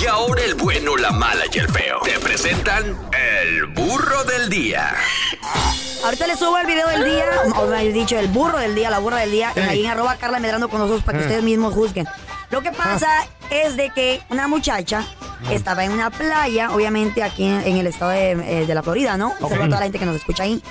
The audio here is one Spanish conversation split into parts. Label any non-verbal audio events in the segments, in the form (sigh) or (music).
Y ahora el bueno, la mala y el feo. Te presentan el burro del día. Ahorita les subo el video del día, o me he dicho el burro del día, la burra del día, Ey. ahí en arroba Carla Medrano con nosotros para que Eh. ustedes mismos juzguen. Lo que pasa es de que una muchacha estaba en una playa, obviamente aquí en, en el estado de, eh, de la Florida, ¿no? Un saludo a toda la gente que nos escucha ahí.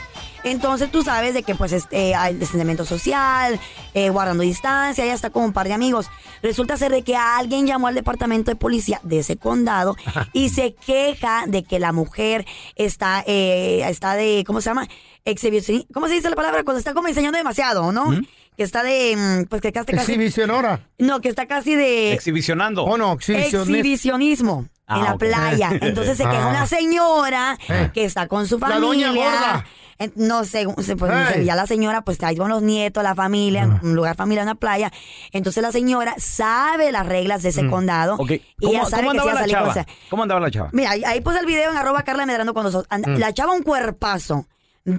Entonces tú sabes de que pues este, hay distanciamiento social, eh, guardando distancia, ya está con un par de amigos. Resulta ser de que alguien llamó al departamento de policía de ese condado y se queja de que la mujer está, eh, está de, ¿cómo se llama? Exhibición, ¿cómo se dice la palabra? Cuando está como enseñando demasiado, ¿no? Que está de, mm, pues que casi, casi, Exhibicionora. no, que está casi de Exhibicionando. Oh, no, exhibicionismo Ah, en la ok. playa. Entonces se queja (laughs) Ah. una señora Eh. que está con su La familia. doña gorda. En- No sé, se- pues, ya la señora pues está ahí con los nietos, la familia, Ah. un lugar familiar, una playa. Entonces la señora sabe las reglas de ese condado Ok. y ¿Cómo, ella sabe cómo que si andaba va a la salir con esa- ¿Cómo andaba la chava? Mira, ahí, ahí puse el video en arroba Carla Medrano con nosotros. And- La chava un cuerpazo,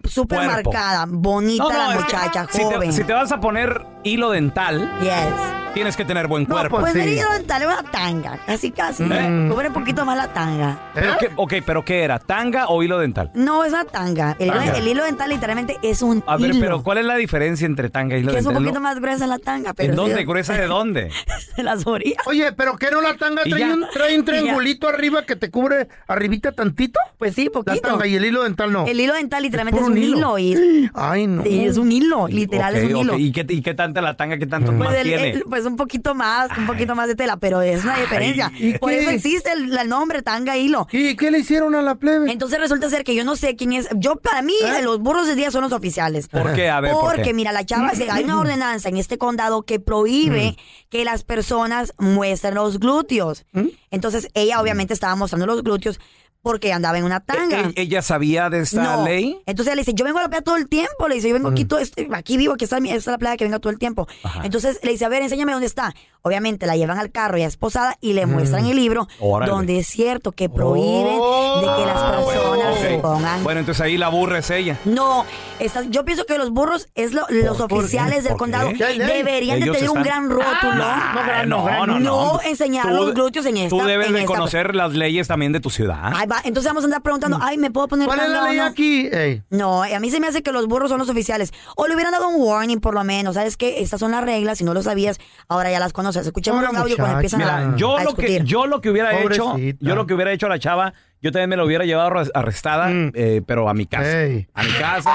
súper. Cuerpo. marcada, bonita No, no, la es que muchacha, si te- joven. Si te, vas a poner hilo dental, Yes. tienes que tener buen No, cuerpo. Pues sí. venir a dental una tanga, casi casi. Mm. Cubre un poquito más la tanga. ¿Pero qué, ok, pero ¿qué era? ¿Tanga o hilo dental? No, es una tanga. El, Tanga. el hilo dental literalmente es un A ver, hilo. pero ¿cuál es la diferencia entre tanga y hilo que es un dental? poquito No- más gruesa la tanga, pero ¿En dónde? sí, ¿Gruesa de dónde? (laughs) de las orillas. Oye, pero ¿qué no la tanga trae un, trae un triangulito arriba que te cubre arribita tantito? Pues sí, La poquito. tanga y el hilo dental no. El hilo dental literalmente es un hilo. y, (gasps) Ay, no. y es un hilo, literal es un hilo. ¿Y qué, ¿Y qué tanta la tanga? ¿Qué tanto Pues, más el- tiene? el- pues un poquito más, un poquito más de tela, pero es una diferencia. ¿y Por qué? eso existe el, el nombre tanga hilo. ¿Y qué le hicieron a la plebe? Entonces resulta ser que yo no sé quién es. Yo, para mí, ¿Eh? los burros del día son los oficiales. ¿Por qué? A ver, ¿por Porque, qué? mira, la chava, se- hay una (clears throat) ordenanza en este condado que prohíbe que las personas muestren los glúteos. Entonces, ella obviamente estaba mostrando los glúteos porque andaba en una tanga. ¿E- e- ¿Ella sabía de esta no. ley? Entonces le dice, yo vengo a la playa todo el tiempo. Le dice, yo vengo aquí, todo este- aquí vivo, aquí está, mi- esta es la playa que vengo todo el tiempo. Entonces le dice, a ver, enséñame dónde está. Obviamente la llevan al carro ya esposada y le muestran el libro Órale. donde es cierto que prohíben de que las personas pongan Bueno, entonces ahí la burra es ella. no, está- yo pienso que los burros es lo- los oficiales del ¿Por condado deberían de tener un gran rótulo. Ah, no, no, no, no. No enseñar los glúteos en esta- Tú debes en de esta- conocer las leyes también de tu ciudad. Ay, va, entonces vamos a andar preguntando, ay, ¿me puedo poner ¿Cuál es la ley no? aquí? Ey. No, a mí se me hace que los burros son los oficiales. O le hubieran dado un warning por lo menos. ¿Sabes qué? Estas son las reglas. Si no lo sabías, ahora ya las conoces. Escuchemos los audios cuando empiezan Mira, a, yo a lo que yo lo que hubiera hecho, yo lo que hubiera hecho a la chava, yo también me lo hubiera llevado arres- arrestada, Mm. eh, pero a mi casa. Ey. A mi casa.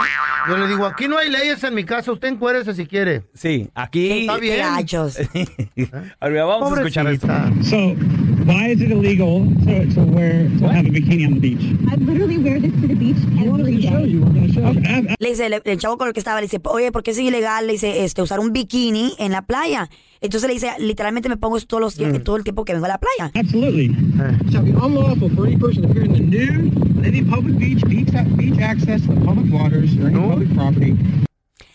Yo le digo, aquí no hay leyes en mi casa, usted encuérese si quiere. Sí, aquí. Está bien. (laughs) Vamos a escuchar esto. So, why is it illegal to, to wear to have a bikini on the beach? I literally wear this to the beach every day. We're going to show you. Le dice, el, el chavo con el que estaba, le dice, oye, ¿por qué es ilegal? Le dice, este, usar un bikini en la playa. Entonces le dice, literalmente me pongo esto todos los, Mm. todo el tiempo que vengo a la playa. Absolutely. It shall be unlawful for any person to appear in the nude on any public beach, beach, beach access to the public waters or any No. public property.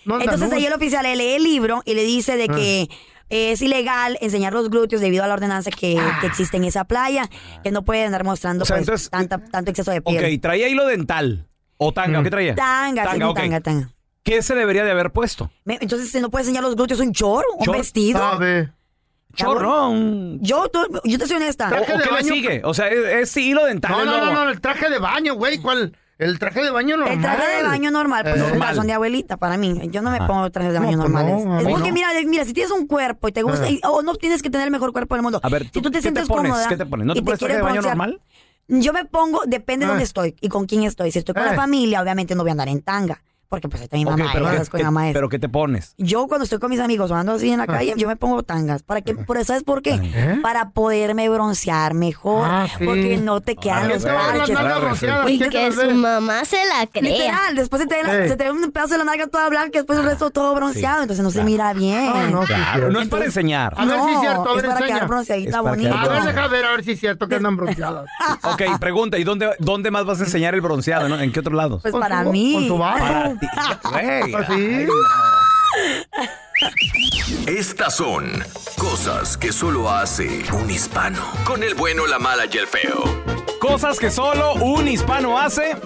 No Entonces nudo. ahí el oficial le lee el libro y le dice Ah. de que es ilegal enseñar los glúteos debido a la ordenanza que, que existe en esa playa, que no puede andar mostrando O sea, pues, entonces- tanta- tanto exceso de piel. Ok, traía hilo dental. O tanga, Mm. ¿qué traía? Tanga, sí, ok. tanga, tanga. ¿Qué se debería de haber puesto? Me- Entonces, si no puede enseñar los glúteos, un chor, un Chor, vestido. Sabe. Chorro. un- Yo, tú- yo te soy honesta. ¿O, Traje o de qué le baño. sigue? O sea, es, es hilo dental. No, es no, no, no, el traje de baño, güey. ¿Cuál? El traje de baño normal. El traje de baño normal, pues Eh, es un normal. calzón de abuelita para mí. Yo no me pongo trajes de baño pues normales. no, a es mí porque, no. mira, mira, si tienes un cuerpo y te gusta, Eh. y- o no tienes que tener el mejor cuerpo del mundo. A ver, si ¿tú tú te qué te sientes pones? cómoda. ¿Qué te pones? ¿No te y pones traje de baño broncear, normal? Yo me pongo, depende de Eh. dónde estoy y con quién estoy. Si estoy con la familia, obviamente no voy a andar en tanga. Porque pues ahí está mi mamá, pero, y ¿qué, con qué- mi mamá es. pero ¿qué te pones? Yo cuando estoy con mis amigos o ando así en la calle, yo me pongo tangas. ¿Para qué? Por- ¿Sabes por qué? ¿Eh? Para poderme broncear mejor. Ah, sí. Porque no te Ah, quedan los parches. nalgas bronceadas, Y ¿quién te que su mamá se la crea. Literal, después se te, la- se te ve un pedazo de la nalga toda blanca y después el resto todo bronceado, entonces no se mira bien. Ah, no, Claro, no es para enseñar. A ver si es cierto, a ver, es para enseña. quedar bronceadita Es para bonito. quedar A ver, deja ver, a ver si es cierto que andan (laughs) bronceadas. (laughs) Ok, pregunta, ¿y dónde, dónde más vas a enseñar el bronceado? no? ¿En qué otros lados? Pues para mí. Con vaso. (laughs) Güey, Pues. Estas son cosas que solo hace un hispano. Con el bueno, la mala y el feo. Cosas que solo un hispano hace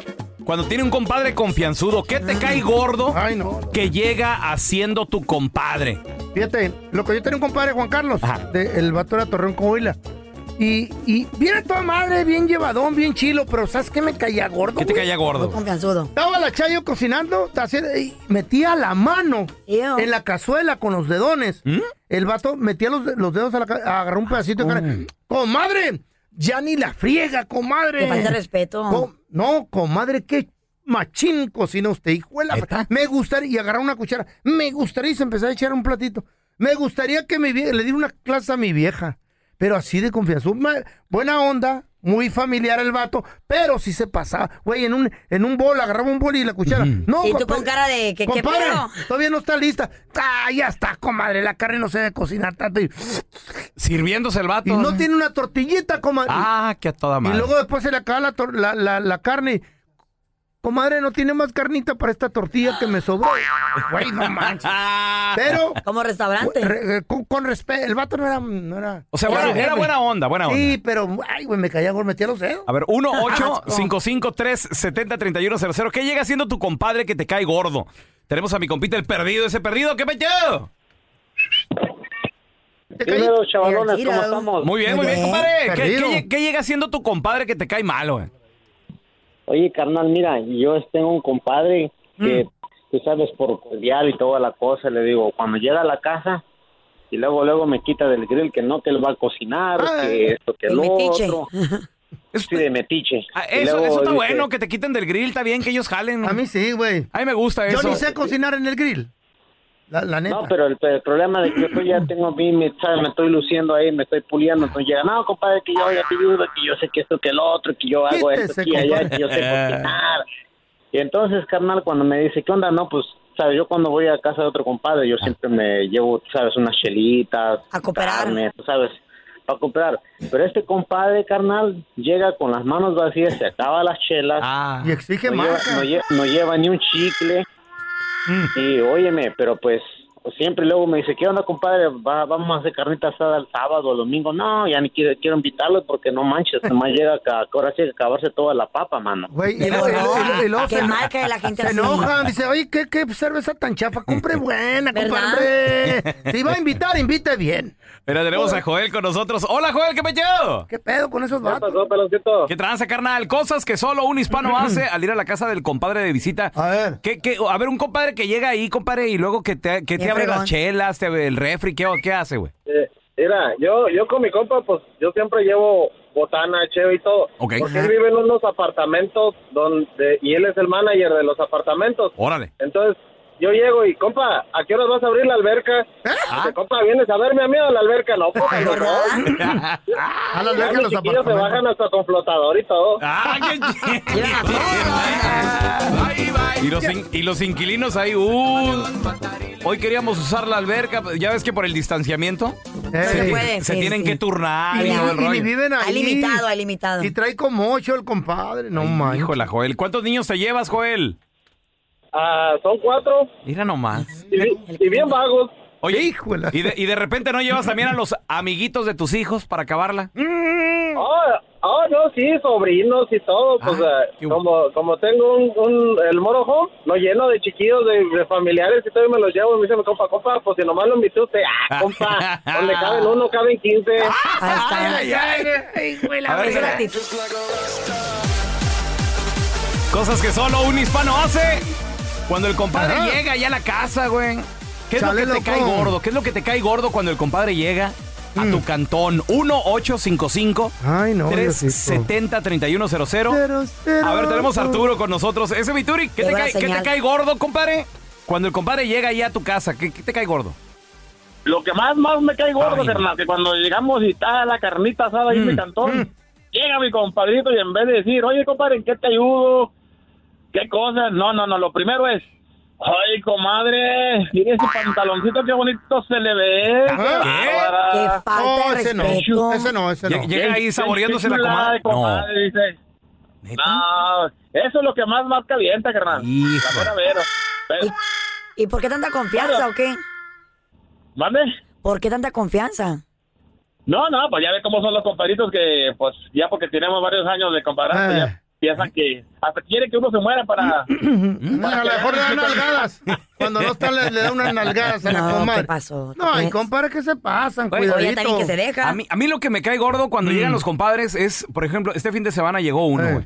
cuando tiene un compadre confianzudo. ¿Qué te cae gordo Ay, no. que llega haciendo tu compadre? Fíjate, lo que yo tenía un compadre, Juan Carlos, de- el vato era Torreón Coahuila. Y, y viene toda madre, bien llevadón, bien chilo, pero ¿sabes qué me caía gordo? ¿Qué te güey? caía gordo? confianzudo. Estaba la Chayo cocinando, ta- haciendo- y metía la mano Ew. en la cazuela con los dedones. ¿Mm? El vato metía los, los dedos a la ca- agarró un pedacito de carne. ¡Comadre! Ya ni la friega, comadre. Te falta respeto. Co- no, comadre, qué machín cocina usted, hijo de la Me gustaría, y agarrar una cuchara, me gustaría y se empezó a echar un platito. Me gustaría que mi vie- le diera una clase a mi vieja, pero así de confianza. Buena onda, muy familiar el vato, pero sí se pasaba. Güey, en un, en un bol, agarraba un bol y la cuchara. No, Y tú con cara de que, ¿qué pedo? todavía no está lista. Ah, ya está, comadre, la carne no se debe cocinar tanto. Y, Sirviéndose el vato. y no tiene una tortillita, comadre. Ah, que a toda Y madre. luego después se le acaba la, tor- la, la, la carne. Comadre, no tiene más carnita para esta tortilla que me sobró. Güey, no manches. (laughs) Pero, Como restaurante. re- con, con respeto, el vato no era. No era O sea, Era bueno, jefe. era buena onda, buena onda. sí, pero, ay, güey, me caía gordo, metía los dedos. A ver, 1 8 55 3 70 31 00 ¿Qué llega siendo tu compadre que te cae gordo? Tenemos a mi compita el perdido, ese perdido, ¿qué metió? ¿Te caí? Dímelo, chavalones. ¿cómo estamos? Muy bien, muy bien, compadre. ¿Qué, Perdido. qué lle- qué llega siendo tu compadre que te cae mal, güey? Oye, carnal, mira, yo tengo un compadre que, Mm. tú sabes, por cordial y toda la cosa, le digo, cuando llega a la casa y luego, luego me quita del grill que no, que él va a cocinar, Ah, que esto, que lo metiche. otro. (laughs) Sí, de metiche. Ah, eso, luego eso está dice, bueno, que te quiten del grill, está bien que ellos jalen. A mí sí, güey. A mí me gusta Yo eso. ni sé cocinar en el grill. La, la neta. No, pero el, el problema de que yo ya tengo mí, me, ¿sabes? me estoy luciendo ahí, me estoy puliendo, entonces llega, no, compadre, que yo ya te ayudo, que yo sé que esto, que el otro, que yo hago esto Quítese, y allá, que yo sé cocinar. Y entonces, carnal, cuando me dice, ¿qué onda? No, pues, ¿sabes? Yo cuando voy a casa de otro compadre, yo siempre me llevo, ¿sabes? Unas chelitas. A cooperar. carne, sabes, para cooperar. Pero este compadre, carnal, llega con las manos vacías, se acaba las chelas. Ah. Y exige no, lleva, más. no, no lleva ni un chicle. Y óyeme, pero pues siempre luego me dice, ¿qué onda, compadre? Va- vamos a hacer carnita asada el sábado o el domingo. No, ya ni quiero, quiero invitarlos porque no manches, (laughs) nomás llega a, ahora sí que acabarse toda la papa, mano. Güey, y De luego- y verdad. luego- y luego (laughs) Qué se- mal que la gente Se así. enojan, dice, oye, ¿qué, qué cerveza tan chafa? Compre (laughs) buena, compadre. Si va a invitar, invite bien. Mira, tenemos a Joel con nosotros. Hola, Joel, ¿qué metió? ¿Qué pedo con esos ¿Qué vatos? pasó, peloncito? ¿Qué tranza, carnal? Cosas que solo un hispano (clears throat) hace al ir a la casa del compadre de visita. A ver. ¿Qué, qué- a ver, un compadre que llega ahí, compadre, y luego que te, que te abre las chelas, te abre el refri, ¿qué, qué hace, güey? Eh, mira, yo, yo con mi compa, pues yo siempre llevo botana, cheve y todo. Porque él vive en unos apartamentos donde, y él es el manager de los apartamentos. Órale. Entonces, yo llego y, compa, ¿a qué horas vas a abrir la alberca? Dice, compa, ¿vienes a verme a mí a la alberca? No, compa, no, no. (laughs) (laughs) A Ya vergas los los chiquillos se bajan hasta con flotador y todo. ¡Ah, qué (laughs) chido! Y los, in- y los inquilinos ahí, uh, hoy queríamos usar la alberca, ya ves que por el distanciamiento Eh, se puede, se sí, tienen sí. que turnar Y, y, todo el y viven ahí. Limitado, hay limitado. Y trae como ocho el compadre. No manches. Híjole, Joel. ¿Cuántos niños te llevas, Joel? Ah, son cuatro Mira nomás. y, bi- y bien vagos. Oye, Híjole. ¿y de, y de repente no llevas también a los amiguitos de tus hijos para acabarla? Oh, oh, no, sí, sobrinos y todo. Pues Ah, ah, qué bueno. como, como tengo un, un, el moro home, lo lleno de chiquillos, de, de familiares y todo, y me los llevo. Y me dice, mi compa, compa, pues si nomás lo invité usted, ah, compa, (laughs) donde caben uno, caben quince. Ahí está. A ver. Cosas que solo un hispano hace cuando el compadre Ajá. llega ya a la casa, güey. ¿Qué es Chale, lo que te loco. cae gordo? ¿Qué es lo que te cae gordo cuando el compadre llega a tu cantón. 1-855. Ay, no, 370-3100. A ver, tenemos a Arturo con nosotros. Ese Vituri, ¿qué, te cae, qué te cae gordo, compadre? Cuando el compadre llega ahí a tu casa, ¿qué, qué te cae gordo? Lo que más, más me cae gordo, Ay, carnal, que cuando llegamos y está la carnita asada ahí en mi Mm, cantón, mm. llega mi compadrito y en vez de decir, oye, compadre, ¿en qué te ayudo? ¿Qué cosas? No, no, no, lo primero es, ay, comadre, mire ese pantaloncito, qué bonito se le ve. ¿Qué? bárbara". Qué falta Oh, de ese no, ese no, ese no. Lle- Llega ahí saboreándose la comadre. de comadre, dice. ¿Neta? No, eso es lo que más, más calienta, carnal. Hijo. La mera vera. Pero- ¿Y por qué tanta confianza o qué? ¿Mande? ¿Por qué tanta confianza? No, no, pues ya ve cómo son los compadritos que, pues, ya porque tenemos varios años de comparar, Ah. ya piensan que hasta quiere que uno se muera para... (clears throat) A lo mejor le dan nalgadas. Cuando no está, le, le da unas nalgadas a la No, comadre. ¿qué pasó? No, ¿Qué y compadre, que se pasan? Oye, Cuidadito. también que se deja. A mí, a mí lo que me cae gordo cuando llegan los compadres es, por ejemplo, este fin de semana llegó uno, Mm. Eh. güey.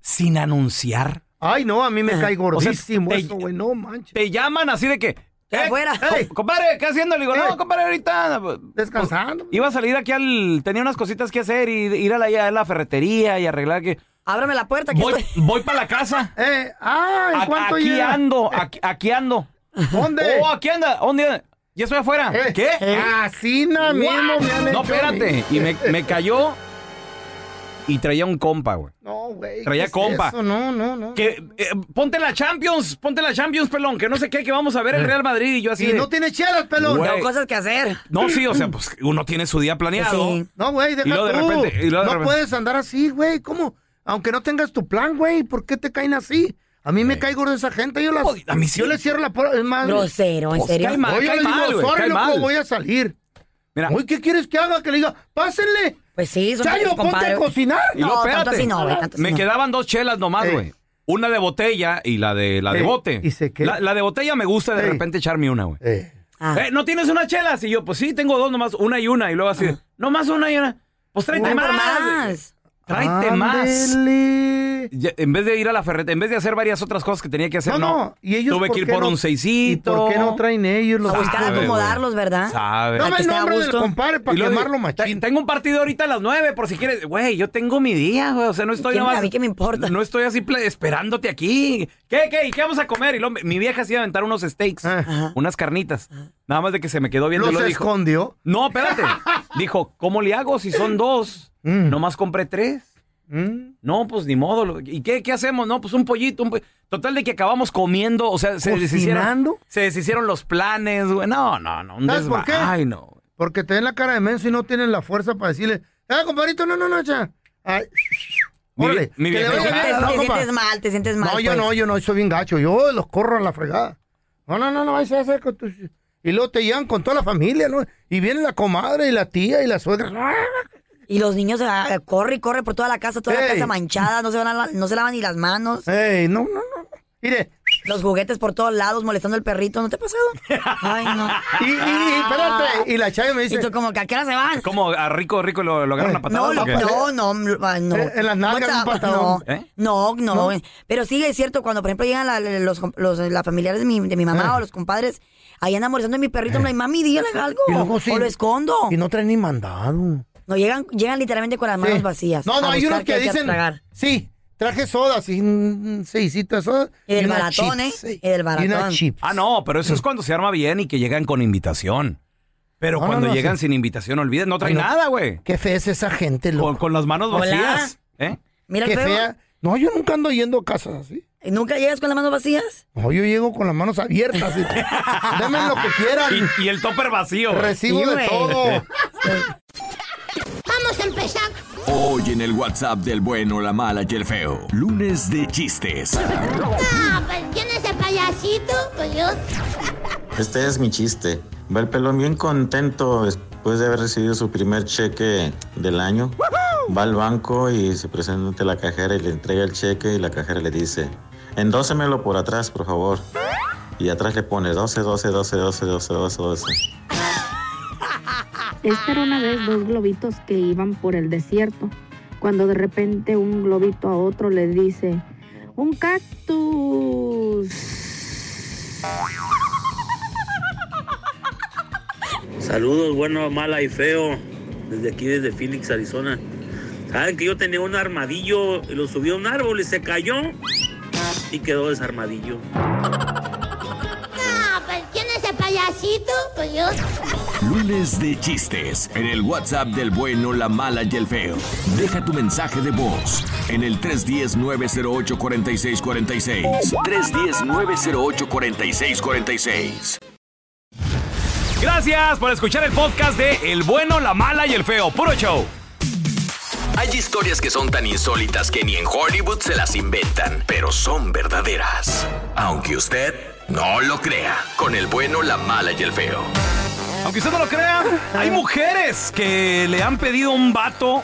Sin anunciar. Ay, no, a mí me cae gordísimo te- eso, güey. No manches. Te llaman así de que. Ey. com- (laughs) compadre, ¿qué haciendo? Le digo, Eh. no, compadre, ahorita. pues, Descansando. Iba a salir aquí al. Tenía unas cositas que hacer y ir a la, a la ferretería y arreglar que. Ábrame la puerta que Voy, estoy... (laughs) voy para la casa. Eh, ah, ¿en A- cuánto aquí llega? ando, aquí, aquí ando. ¿Dónde? Oh, aquí anda. ¿Dónde? anda? Ya estoy afuera. Eh, ¿Qué? Así na mismo me han No, espérate. Y me, (laughs) me cayó y traía un compa, güey. No, güey. Traía ¿qué es compa. eso? No, no, no. Que eh, ponte la Champions, ponte la Champions, pelón, que no sé qué, que vamos a ver el Real Madrid y yo así. De- no tiene chelas, pelón. Tengo cosas que hacer. No, sí, o sea, (laughs) pues uno tiene su día planeado. Sí. No, güey, deja Y luego de tú. repente- y luego de no repente- puedes andar así, güey. ¿Cómo? Aunque no tengas tu plan, güey. ¿Por qué te caen así? A mí me cae gordo esa gente. Yo, las, Pues, a mí sí. yo les cierro la puerta. Es más, Grosero, ¿en Pues, serio? cae mal, Oye, cae les mal, digo, güey, sorry, cae loco, mal. voy a salir. Mira, Uy, ¿qué quieres que haga? Que le diga, pásenle. Pues sí, son Chayo, ponte a cocinar. y luego, No, tanto espérate. así no, güey, tanto así me no. quedaban dos chelas nomás, Ey. güey. Una de botella y la de la de Ey, bote. ¿y se qué? La, la de botella me gusta de Ey. repente echarme una, güey. Eh. Ah. Eh, ¿No tienes una chela? Y yo, pues sí, tengo dos nomás, una y una. Y luego así, no más una y una. Pues tráete más. Tráete más. Ya, en vez de ir a la ferretería, en vez de hacer varias otras cosas que tenía que hacer, No, no. no. ¿Y ellos Tuve que ir por no- un ¿Y seisito. por qué no traen ellos los buscar Sabe, acomodarlos, ¿verdad? Sabe. Dame que el nombre del compadre para Y quemarlo machín. te- Tengo un partido ahorita a las nueve, por si quieres. Güey, yo tengo mi día, güey. O sea, no estoy ¿Quién- nomás- a mí qué me importa? No estoy así esperándote aquí. ¿Qué, qué? ¿Y qué vamos a comer? Y luego mi vieja se iba a aventar unos steaks, Ah. Ajá. unas carnitas. Nada más de que se me quedó viendo y Los lo dijo. escondió. No, espérate. dijo, ¿cómo le hago si son dos? Mm. Nomás compré tres. Mm. No, pues ni modo. ¿Y qué, qué hacemos? No, pues un pollito. un po- Total de que acabamos comiendo. O sea, se deshicieron, se deshicieron los planes, güey. No, no, no. Un ¿Sabes por qué? Ay, no. Porque te ven la cara de menso y no tienen la fuerza para decirle, ah, compadrito, no, no, no, ya. Ay, órale, mi que le vieja vaya dice, Te, bien, te no, compa. sientes mal, te sientes mal. No, yo pues. no, yo no, soy bien gacho. Yo los corro a la fregada. No, no, no, no, vais a hacer con tus... Y luego te llevan con toda la familia, ¿no? Y viene la comadre y la tía y la suegra. Y los niños ah, corre y corre por toda la casa, toda la casa manchada, no se, van a la- no se lavan ni las manos. Ey, no, no, no. Mire, Los juguetes por todos lados molestando al perrito, ¿no te ha pasado? (laughs) Ay, no. y, y, y espérate. Y la chava me Y dice, tú como que a qué hora se van. ¿Cómo a rico, rico lo, lo agarran a No, patadas? lo- o qué? no, no, no, no. Eh, en las nalgas No, un patadón. No, ¿Eh? no, no. Pero sí es cierto, cuando por ejemplo llegan la- los, los, la familiares de mi, de mi mamá Eh. o los compadres, ahí andan molestando a mi perrito, me mami, dígale algo. y luego sí. O lo escondo. Y no traen ni mandado. No, llegan, llegan literalmente con las manos Sí. vacías. No, no, hay unos que qué hay dicen, tragar. sí, traje soda, sí, un seisito de soda. Y del chips, ¿eh? Y del chips. Ah, no, pero eso es cuando se arma bien y que llegan con invitación. Pero No, cuando no, llegan sí. sin invitación, olviden, no trae Ay, no. nada, güey. Qué fea es esa gente, loco. Con, con las manos Hola. vacías. ¿Eh? Mira Qué fea. No, yo nunca ando yendo a casas así. ¿Y ¿Nunca llegas con las manos vacías? No, yo llego con las manos abiertas. ¿sí? (laughs) Deme lo que quieran. Y, y el topper vacío. Recibo Sí, de todo. (laughs) Vamos a empezar. Hoy en el WhatsApp del bueno, la mala y el feo. Lunes de chistes. Ah, pues ¿quién es el payasito? Pues yo. (laughs) Este es mi chiste. Va el pelón bien contento después de haber recibido su primer cheque del año. Va al banco y se presenta ante la cajera y le entrega el cheque y la cajera le dice, endósemelo por atrás, por favor. Y atrás le pone 12, 12, 12, 12, 12, 12, 12. Esta era una vez dos globitos que iban por el desierto, cuando de repente un globito a otro le dice, un cactus. Saludos, bueno, mala y feo. Desde aquí, desde Phoenix, Arizona. Saben que yo tenía un armadillo y lo subí a un árbol y se cayó y quedó desarmadillo. (laughs) Ah, pues ¿quién es ese payasito? Pues yo. Lunes de chistes en el WhatsApp del bueno, la mala y el feo. Deja tu mensaje de voz en el 310-908-4646. 310-908-4646. Gracias por escuchar el podcast de El bueno, la mala y el feo. Puro show. Hay historias que son tan insólitas que ni en Hollywood se las inventan, pero son verdaderas. Aunque usted no lo crea, con el bueno, la mala y el feo. Aunque usted no lo crea, hay mujeres que le han pedido a un vato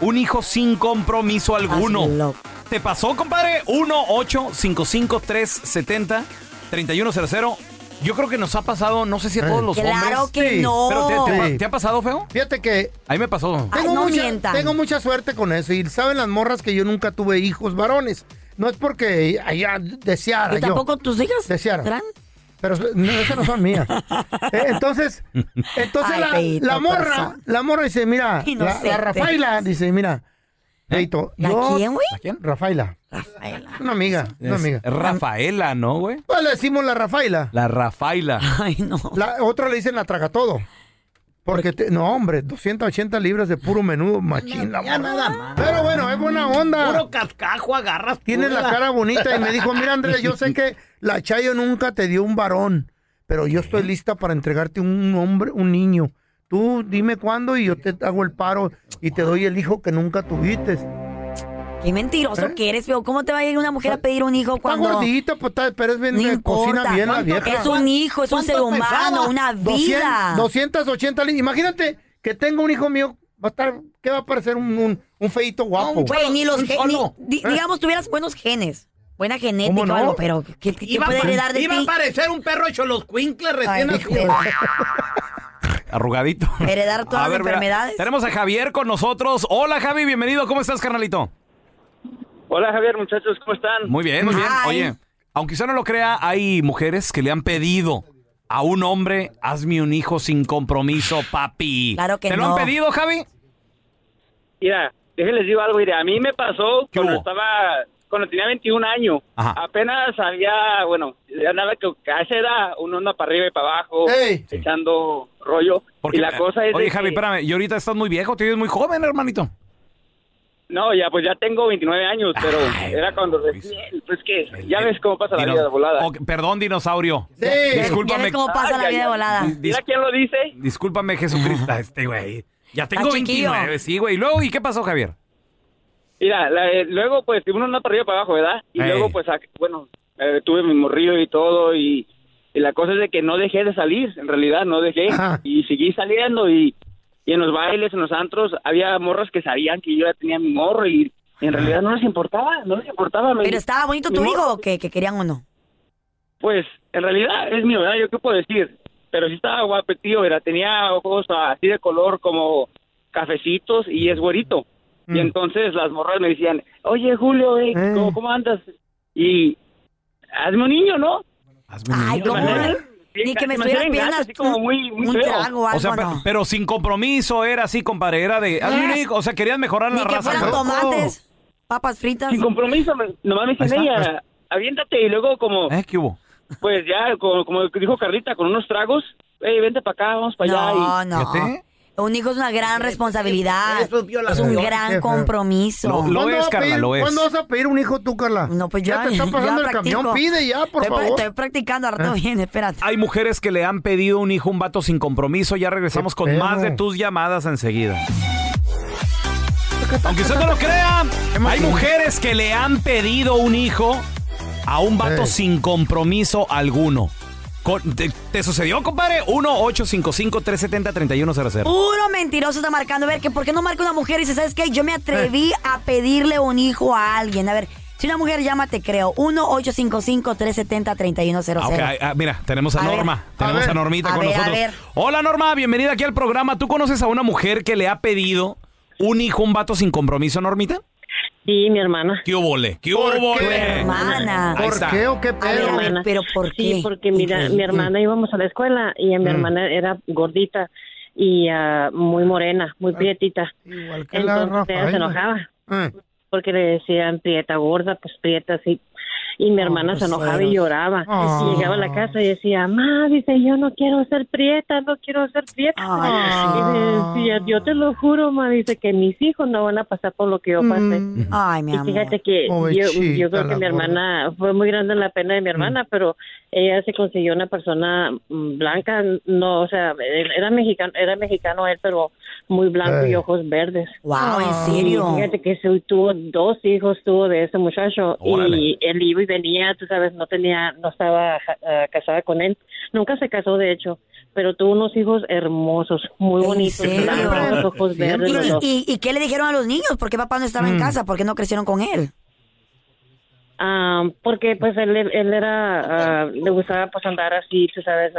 un hijo sin compromiso alguno. ¿Te pasó, compadre? 1-855-370-3100. Yo creo que nos ha pasado, no sé si a todos los Claro hombres. que Sí. no. ¿Pero te, te- Sí. te ha pasado, feo? Fíjate que A mí me pasó. Ay, tengo, no mucha, mientan. tengo mucha suerte con eso. Y saben las morras que yo nunca tuve hijos varones. No es porque allá deseara ¿Y yo. tampoco tus hijas? Pero no, esas no son mías. (laughs) Eh, entonces, entonces Ay, la, la morra, la morra dice, mira, la, la Rafaela dice, mira, Feito, ¿La yo- quién, güey? ¿A quién? Rafaela, Rafaela. una amiga, una Es amiga. Rafaela, ¿no, güey? Pues le decimos la Rafaela. La Rafaela. Ay, no. La otra le dicen la traga todo. Porque, te- no, hombre, 280 libras de puro menudo machín. la morra. Pero bueno, es buena onda. cascajo agarras. Tienes la cara bonita y me dijo, mira Andrés, yo sé que (laughs) la Chayo nunca te dio un varón, pero yo estoy lista para entregarte un hombre, un niño. Tú dime cuándo y yo te hago el paro y te doy el hijo que nunca tuviste. Qué mentiroso ¿Eh? que eres, feo. ¿Cómo te va a ir una mujer a pedir un hijo Está cuando... gordita, pues, está- pero es bien, No eh, cocina bien la ¿Cuánto- vieja. Es un hijo, es un ser humano, una 200, vida. 280 libras. Imagínate que tenga un hijo mío, va a estar, ¿qué va a parecer? Un, un, un feito guapo. Güey, ni los Un di- ¿Eh? digamos, tuvieras buenos genes. Buena genética ¿Cómo no? algo, pero ¿qué, qué puede heredar de ti? parecer un perro hecho los cuincles recién de- (laughs) Arrugadito. Heredar todas A las mira, enfermedades. tenemos a Javier con nosotros. Hola, Javi, bienvenido. ¿Cómo estás, carnalito? Hola Javier, muchachos, ¿cómo están? Muy bien, muy bien. Oye, aunque usted no lo crea, hay mujeres que le han pedido a un hombre, hazme un hijo sin compromiso, papi. Claro que ¿Te lo han pedido, Javi? Mira, déjenles digo algo, mire, a mí me pasó ¿Qué cuando hubo? estaba, cuando tenía 21 años, Ajá. apenas había, bueno, ya nada que a esa edad uno anda para arriba y para abajo, Ey. echando rollo, Porque, y la cosa es Oye, Javi, que- espérame, y ahorita estás muy viejo, te ves muy joven, hermanito. No, ya pues ya tengo 29 años, pero Ay, era cuando recién, pues que ya ves cómo pasa la vida de volada. Perdón, dinosaurio. Sí. Ya Discúlpame. ves cómo pasa Ay, la vida de volada. Mira quién lo dice. Discúlpame, Jesucristo. (laughs) Este güey. Ya tengo Está chiquillo. 29, sí, güey. ¿Y luego y qué pasó, Javier? Mira, la- eh, luego pues uno anda para arriba para abajo, ¿verdad? Y Ey. luego pues, bueno, eh, tuve mi morrillo y todo y, y la cosa es de que no dejé de salir, en realidad no dejé Ajá. y seguí saliendo y, y en los bailes, en los antros, había morras que sabían que yo ya tenía mi morro y, y en realidad no les importaba, no les importaba. me- ¿Pero estaba bonito tu mi hijo o qué? ¿Que querían o no? Pues en realidad es mío, ¿verdad? Yo qué puedo decir, pero sí estaba guapetío, ¿verdad? Tenía ojos así de color como cafecitos y es güerito. Mm. Y entonces las morras me decían, oye Julio, eh, Eh. ¿cómo, cómo andas? Y hazme un niño, ¿no? Hazme un Ay, niño, ¿cómo? Ni que me bien pidiendo así como muy, muy un feo. trago o algo, O sea, pe- ¿no? pero sin compromiso era así, compadre. Era de. hazme un hijo. O sea, querías mejorar Ni la que raza. fueran ¿no? tomates, papas fritas. Sin compromiso, me- nomás me Ahí dicen está, ahí ella, aviéntate y luego como, ¿Eh? ¿Qué hubo? pues ya, como, como dijo Carlita, con unos tragos, hey, vente para acá, vamos para allá. No, y, no. Fíjate. Un hijo es una gran responsabilidad. eso es Es un gran compromiso. Lo- lo- ¿Cuándo es, vas a Carla, pedir- lo es. ¿Cuándo vas a pedir un hijo tú, Carla? No, pues ya. te está (laughs) pasando ya el camión. practico. Pide ya, por estoy, favor. Estoy practicando, ahora todo Ah. bien, espérate. Hay mujeres que le han pedido un hijo, un vato sin compromiso. Ya regresamos con más de tus llamadas enseguida. Aunque usted no lo crea, hay mujeres que le han pedido un hijo a un vato sin compromiso alguno. ¿Te, te sucedió, compadre? 1-855-370-3100. Puro mentiroso está marcando. A ver, que ¿por qué no marca una mujer y dice, ¿sabes qué? Yo me atreví a pedirle un hijo a alguien. A ver, si una mujer llama, te creo. 1-855-370-3100. Ah, ok, ah, mira, tenemos a. Norma. Tenemos a Normita A con ver, nosotros. Hola, Norma, bienvenida aquí al programa. ¿Tú conoces a una mujer que le ha pedido un hijo, un vato sin compromiso, Normita? Sí, mi hermana. ¿Qué hubole? ¿Qué qué? Hermana. Ahí ¿Por está. qué o qué A ver, pedo? a ver, pero ¿por qué? Sí, porque mira, mi hermana íbamos a la escuela y a mi Mm. hermana era gordita y ah, muy morena, muy prietita. Igual que la Entonces ella se Rafaela. enojaba Eh. porque le decían prieta gorda, pues prieta así. Y mi hermana se enojaba y lloraba. Ah. Y llegaba a la casa y decía, mamá, dice, yo no quiero ser prieta, no quiero ser prieta. Y decía, yo te lo juro, ma, dice que mis hijos no van a pasar por lo que yo pasé. Mm. Ay, mi Y amor. fíjate que yo, yo creo que mi hermana fue muy grande la pena de mi hermana, pero ella se consiguió una persona mm, blanca, no, o sea, él era mexicano, era mexicano él, pero muy blanco y ojos verdes. Wow, ¿en Ah. serio? Y fíjate que se- tuvo dos hijos, tuvo de ese muchacho Órale. y él iba y venía, tú sabes, no tenía, no estaba ah, casada con él, nunca se casó de hecho, pero tuvo unos hijos hermosos, muy ¿En bonitos, blancos, ojos verdes. los ¿Y, dos. y, y qué le dijeron a los niños? ¿Por qué papá no estaba en Mm. casa? ¿Por qué no crecieron con él? Ah, porque pues él, él era, ah, le gustaba pues andar así, tú sabes,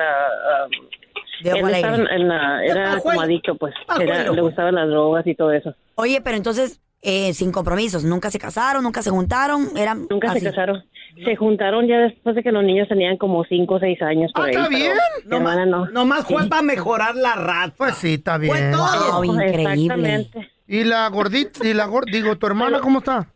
él estaba en, en la, era como adicto pues, era, le gustaban las drogas y todo eso. Oye, pero entonces, eh, sin compromisos, nunca se casaron, nunca se juntaron, eran Nunca así. se casaron. Se juntaron ya después de que los niños tenían como 5 o 6 años por Ah, ahí. está bien. Mi hermana no. Nomás fue para mejorar la raza. Pues sí, está bien. Wow, increíble. Exactamente. ¿Y la gordita? ¿Y la gordita? Digo, ¿tu hermana cómo está?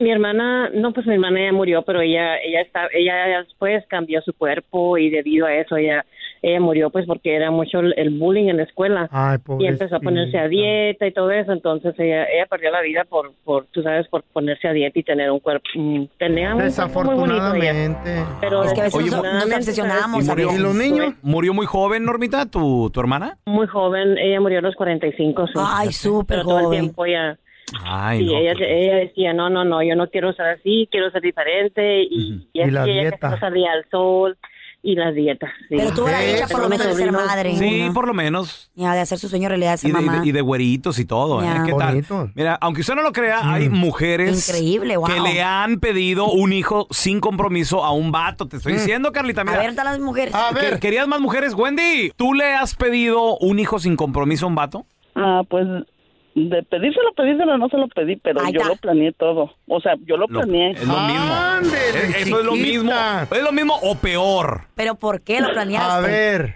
Mi hermana, no, pues mi hermana ya murió, pero ella, ella está, ella después cambió su cuerpo y debido a eso ella, ella murió pues porque era mucho el, bullying en la escuela Ay, y empezó a ponerse a dieta y todo eso, entonces ella, ella perdió la vida por, por, tú sabes, por ponerse a dieta y tener un cuerpo, mm, tenía un cuerpo muy bonito ella. Desafortunadamente. Pero Es que a veces Oye, nos, nos desafortunadamente, obsesionamos. ¿Y murió? ¿Y los niños? ¿Murió muy joven, Normita, tu, tu hermana? Muy joven, ella murió a los 45. sí. Ay, súper Pero todo el joven. tiempo Ay, no. ella, pues, ella decía, no, no, no, yo no quiero ser así, quiero ser diferente. Y, (laughs) y Y así la ella dieta. salía al sol y las dietas. sí. Pero tuvo la Sí, dicha por lo menos de ser madre. Sí, ¿no? por lo menos. Ya, de hacer su sueño realidad de Y ser de, y mamá. de- y de güeritos y todo, ¿eh? ¿Qué tal? Mira, aunque usted no lo crea, hay mujeres Increíble, wow. que le han pedido un hijo sin compromiso a un vato. Te estoy diciendo, Carlita, A mira. ver, están las mujeres. A ver, ¿Querías más mujeres? Wendy, ¿tú le has pedido un hijo sin compromiso a un vato? Ah, pues de pedírselo, pedírselo, no se lo pedí, pero yo lo planeé todo. O sea, yo lo Lo- planeé. es lo mismo. Ándele, Es- eso es lo mismo. Es lo mismo o peor. ¿Pero por qué lo planeaste? a ver.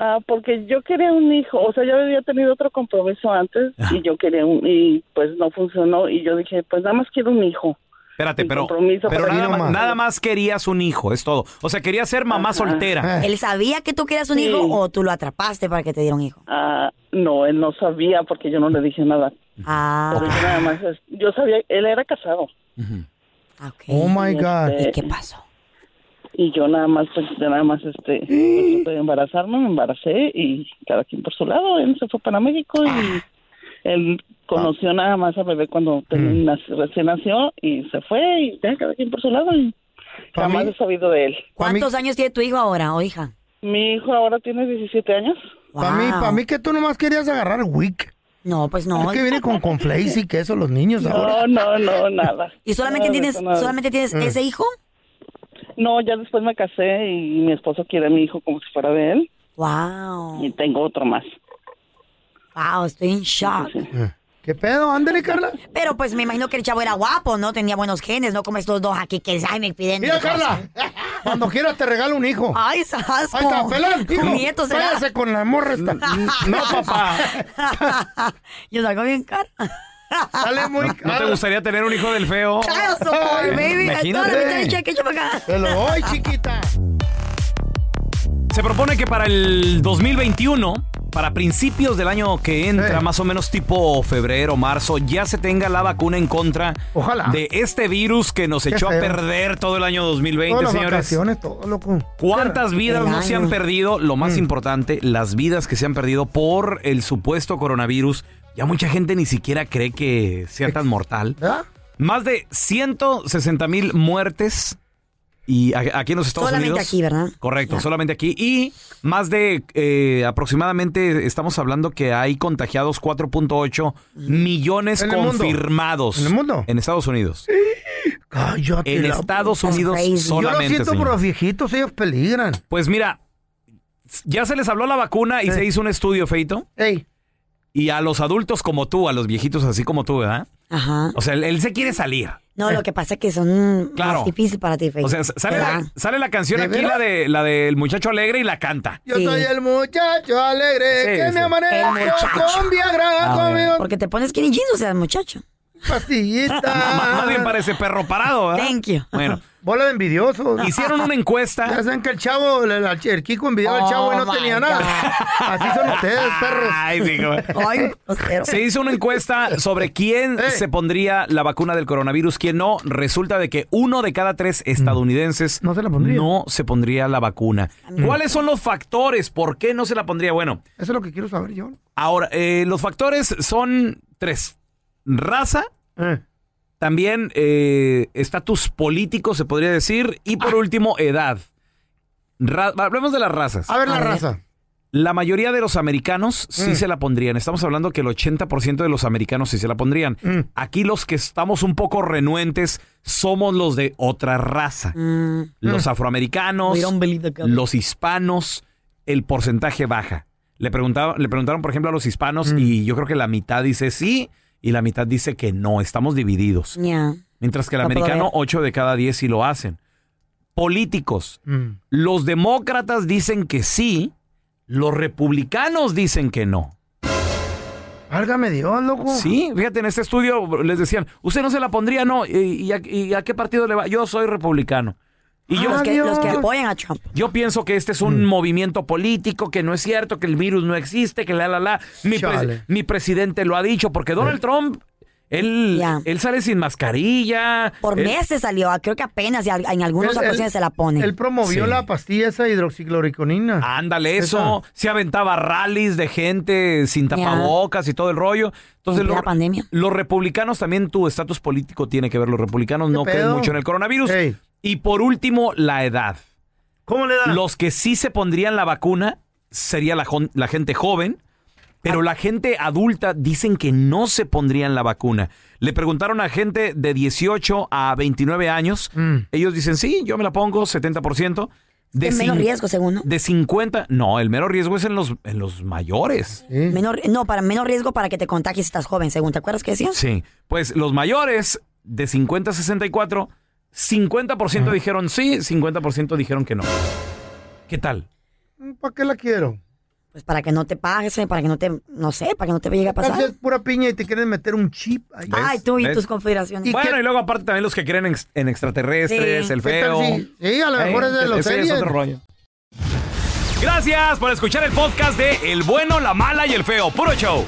Ah, porque yo quería un hijo, o sea, yo había tenido otro compromiso antes y yo quería un, y pues no funcionó y yo dije, pues nada más quiero un hijo. Espérate, pero, compromiso, pero nada, más, nada más querías un hijo, es todo. O sea, querías ser mamá Ajá. soltera. ¿Él sabía que tú querías un Sí. hijo o tú lo atrapaste para que te diera un hijo? Ah, no, él no sabía porque yo no le dije nada. Ah, Pero yo nada más, yo sabía, él era casado. ok. Oh my God. Este, ¿Y qué pasó? Y yo nada más, pues, yo nada más, este, pues, (gasps) de embarazarme, me embaracé y cada quien por su lado. Él se fue para México y él conoció nada más al bebé cuando nac- recién nació y se fue y ya cada quien por su lado y Pa' jamás mí- he sabido de él. ¿Cuántos años tiene tu hijo ahora o hija? Mi hijo ahora tiene 17 años. Para mí, para mí que tú nomás querías agarrar Wick. No, pues no. Es que viene con conflays y queso los niños ahora. No, no, no, nada. ¿Y solamente tienes, eso, nada. solamente tienes Mm. ese hijo? No, ya después me casé y mi esposo quiere a mi hijo como si fuera de él Wow. y tengo otro más. Wow, estoy en shock. Eh, ¿Qué pedo? Ándale, Carla. Pero pues me imagino que el chavo era guapo, ¿no? Tenía buenos genes, no como estos dos aquí que ay, me piden. Mira. Carla. Cuando quieras te regalo un hijo. Ay, es asco. Ahí está, pelón, hijo. Nieto será. Váyase con la morra esta. (laughs) No, papá. (laughs) Yo salgo bien cara. Sale muy ¿No te caro. gustaría tener un hijo del feo? (laughs) Child support, baby. Imagínate. Cheque, acá. Te lo doy, chiquita. Se propone que para el 2021, para principios del año que entra, Eh. más o menos tipo febrero, marzo, ya se tenga la vacuna en contra Ojalá. de este virus que nos Qué echó a perder todo el año 2020, Todas las señores. vacaciones, todo, loco. ¿Cuántas vidas El no se han perdido? Lo más Mm. importante, las vidas que se han perdido por el supuesto coronavirus. Ya mucha gente ni siquiera cree que sea tan mortal. ¿Verdad? Más de 160 mil muertes y aquí en los Estados Solamente Unidos. aquí, ¿verdad? Correcto, Ya. solamente aquí. Y más de eh, aproximadamente, estamos hablando que hay contagiados 4.8 millones ¿En el mundo? confirmados. ¿En el mundo? En Estados Unidos. Cállate. En la- Estados Unidos crazy. Yo lo solamente. siento por los viejitos, ellos peligran. Pues mira, ya se les habló la vacuna y Sí. se hizo un estudio, Feito. Ey, Y a los adultos como tú, a los viejitos así como tú, ¿verdad? Ajá. O sea, él, él se quiere salir. No, lo que pasa es que son Claro. más difíciles para ti, Fey. O sea, sale la, sale la canción ¿De aquí, la de la del muchacho alegre y la canta. Yo soy el muchacho alegre Sí, que sí. me amanezco El muchacho. con Viagra, conmigo. Porque te pones skinny jeans, o sea, muchacho. Pastillita. (laughs) Más, más bien parece perro parado, ¿verdad? Thank you. Bueno, (laughs) Bola de envidiosos. (laughs) hicieron una Ya encuesta. saben que el chavo, el, el- el Kiko envidiaba al chavo y no Oh, tenía nada. Así son ustedes, perros. Ay, sí, güey. Ay. Se hizo una encuesta sobre quién Eh. se pondría la vacuna del coronavirus, quién no. Resulta de que uno de cada tres estadounidenses No se la pondría. no se pondría la vacuna. ¿Cuáles son los factores? ¿Por qué no se la pondría? Bueno, Eso es lo que quiero saber yo. ahora, eh, los factores son tres. Raza, Eh. También eh, estatus político, se podría decir, y Ah. por último, edad. Ra- hablemos de las razas. A ver la A ver. raza. La mayoría de los americanos sí Mm. se la pondrían. Estamos hablando que el 80% de los americanos sí se la pondrían. Mm. Aquí los que estamos un poco renuentes somos los de otra raza. Mm, Los afroamericanos, los hispanos, el porcentaje baja. Le, preguntaba, le preguntaron, por ejemplo, a los hispanos Mm. y yo creo que la mitad dice sí y la mitad dice que no. Estamos divididos. ya. Mientras que el No americano, ver. 8 de cada 10 sí lo hacen. Políticos. Mm. Los demócratas dicen que sí, los republicanos dicen que no. Válgame Dios, loco. Sí, fíjate, en este estudio les decían, usted no se la pondría, no, ¿y, y a, y a qué partido le va? Yo soy republicano. Y yo, Los que, los que apoyan a Trump. yo pienso que este es un movimiento político, que no es cierto, que el virus no existe, que la, la, la. Mi, Chale. pres- mi presidente lo ha dicho, porque Donald Trump, él, Ya. él sale sin mascarilla. Por él- meses salió, creo que apenas y al- en algunas Él- él- ocasiones se la pone. Él promovió Sí. la pastilla esa hidroxicloroquina. Ándale, eso. Se aventaba rallies de gente sin tapabocas y todo el rollo. Entonces, En plena pandemia. los republicanos también, tu estatus político tiene que ver. Los republicanos no creen pedo? mucho en el coronavirus. Ey. Y por último, la edad. ¿Cómo le da? Los que sí se pondrían la vacuna sería la, gente joven, pero la gente adulta dicen que no se pondrían la vacuna. Le preguntaron a gente de 18 a 29 años. Mm. Ellos dicen, sí, yo me la pongo, 70%. De Es menos cin- riesgo, según, ¿no? De 50, no, el mero riesgo es en los, en los mayores. Menor, no, para menos riesgo para que te contagies si estás joven, según. ¿Te acuerdas que decían? Sí, pues los mayores de 50 a 64, 50% dijeron sí, 50% dijeron que no. ¿Qué tal? ¿Para qué la quiero? Pues para que no te pagues, para que no te, no sé, para que no te llegue a pasar. es pura piña y te quieren meter un chip. ahí. Ay, tú y ¿Ves? tus confederaciones. ¿Y bueno, qué- y luego aparte también los que creen en, en extraterrestres, Sí. el ¿Qué tal feo. Sí, a lo mejor Eh, es de los ese es otro rollo. Gracias por escuchar el podcast de El Bueno, la Mala y el Feo. Puro show.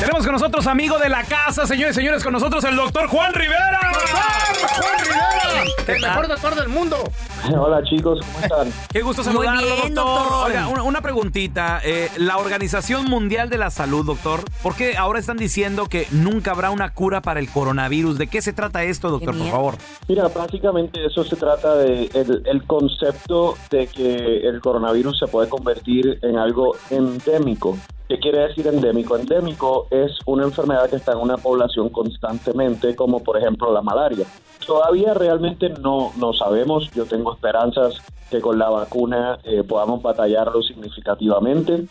Tenemos con nosotros, amigo de la casa, señores y señores, con nosotros el doctor Juan Rivera. ¡Juan Rivera! El mejor doctor del mundo. (laughs) Hola chicos, ¿cómo están? Qué gusto Muy saludarlo, bien, doctor. doctor. Oiga, una, una preguntita. Eh, la Organización Mundial de la Salud, doctor, ¿por qué ahora están diciendo que nunca habrá una cura para el coronavirus? ¿De qué se trata esto, doctor, por favor? Mira, básicamente eso se trata de el, el concepto de que el coronavirus se puede convertir en algo endémico. ¿Qué quiere decir endémico? Endémico es una enfermedad que está en una población constantemente, como por ejemplo la malaria. Todavía realmente no, no sabemos, yo tengo esperanzas que con la vacuna eh, podamos batallarlo significativamente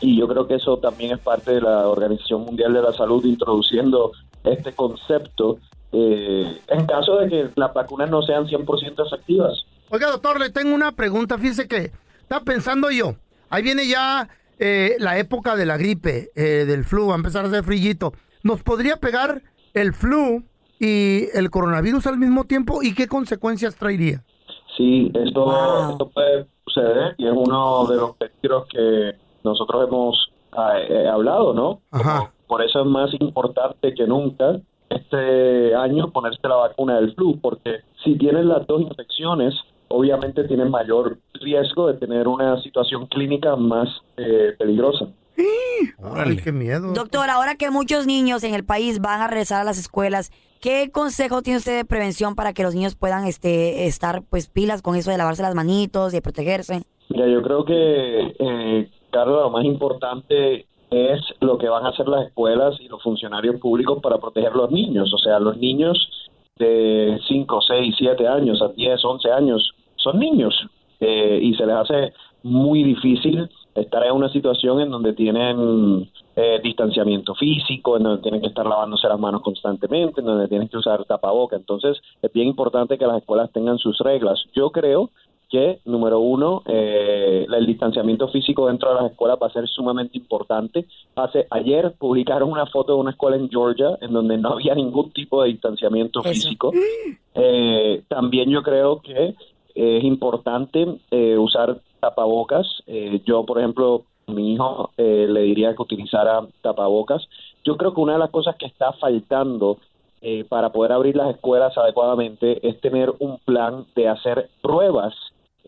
y yo creo que eso también es parte de la Organización Mundial de la Salud introduciendo este concepto eh, en caso de que las vacunas no sean 100% efectivas. Oiga, doctor, le tengo una pregunta. Fíjese que estaba pensando yo. Ahí viene ya eh, la época de la gripe, eh, del flu, va a empezar a hacer frillito. ¿Nos podría pegar el flu y el coronavirus al mismo tiempo? ¿Y qué consecuencias traería? Sí, esto, Wow. esto puede suceder y es uno de los peligros que nosotros hemos ah, eh, hablado, ¿no? Ajá. Por eso es más importante que nunca este año ponerse la vacuna del flu, porque si tienes las dos infecciones, obviamente tienes mayor riesgo de tener una situación clínica más eh, peligrosa. Ay, qué miedo. Doctor, ahora que muchos niños en el país van a regresar a las escuelas, ¿qué consejo tiene usted de prevención para que los niños puedan este, estar pues pilas con eso de lavarse las manitos y de protegerse? Mira, yo creo que, eh, Carlos, lo más importante es lo que van a hacer las escuelas y los funcionarios públicos para proteger a los niños. O sea, los niños de 5, 6, 7 años a 10, 11 años son niños eh, y se les hace muy difícil estar en una situación en donde tienen eh, distanciamiento físico, en donde tienen que estar lavándose las manos constantemente, en donde tienen que usar tapaboca. Entonces, es bien importante que las escuelas tengan sus reglas. Yo creo que, número uno, eh, el distanciamiento físico dentro de las escuelas va a ser sumamente importante. Hace, ayer publicaron una foto de una escuela en Georgia en donde no había ningún tipo de distanciamiento físico. Eh, también yo creo que es importante eh, usar tapabocas. Eh, yo, por ejemplo, a mi hijo eh, le diría que utilizara tapabocas. Yo creo que una de las cosas que está faltando eh, para poder abrir las escuelas adecuadamente es tener un plan de hacer pruebas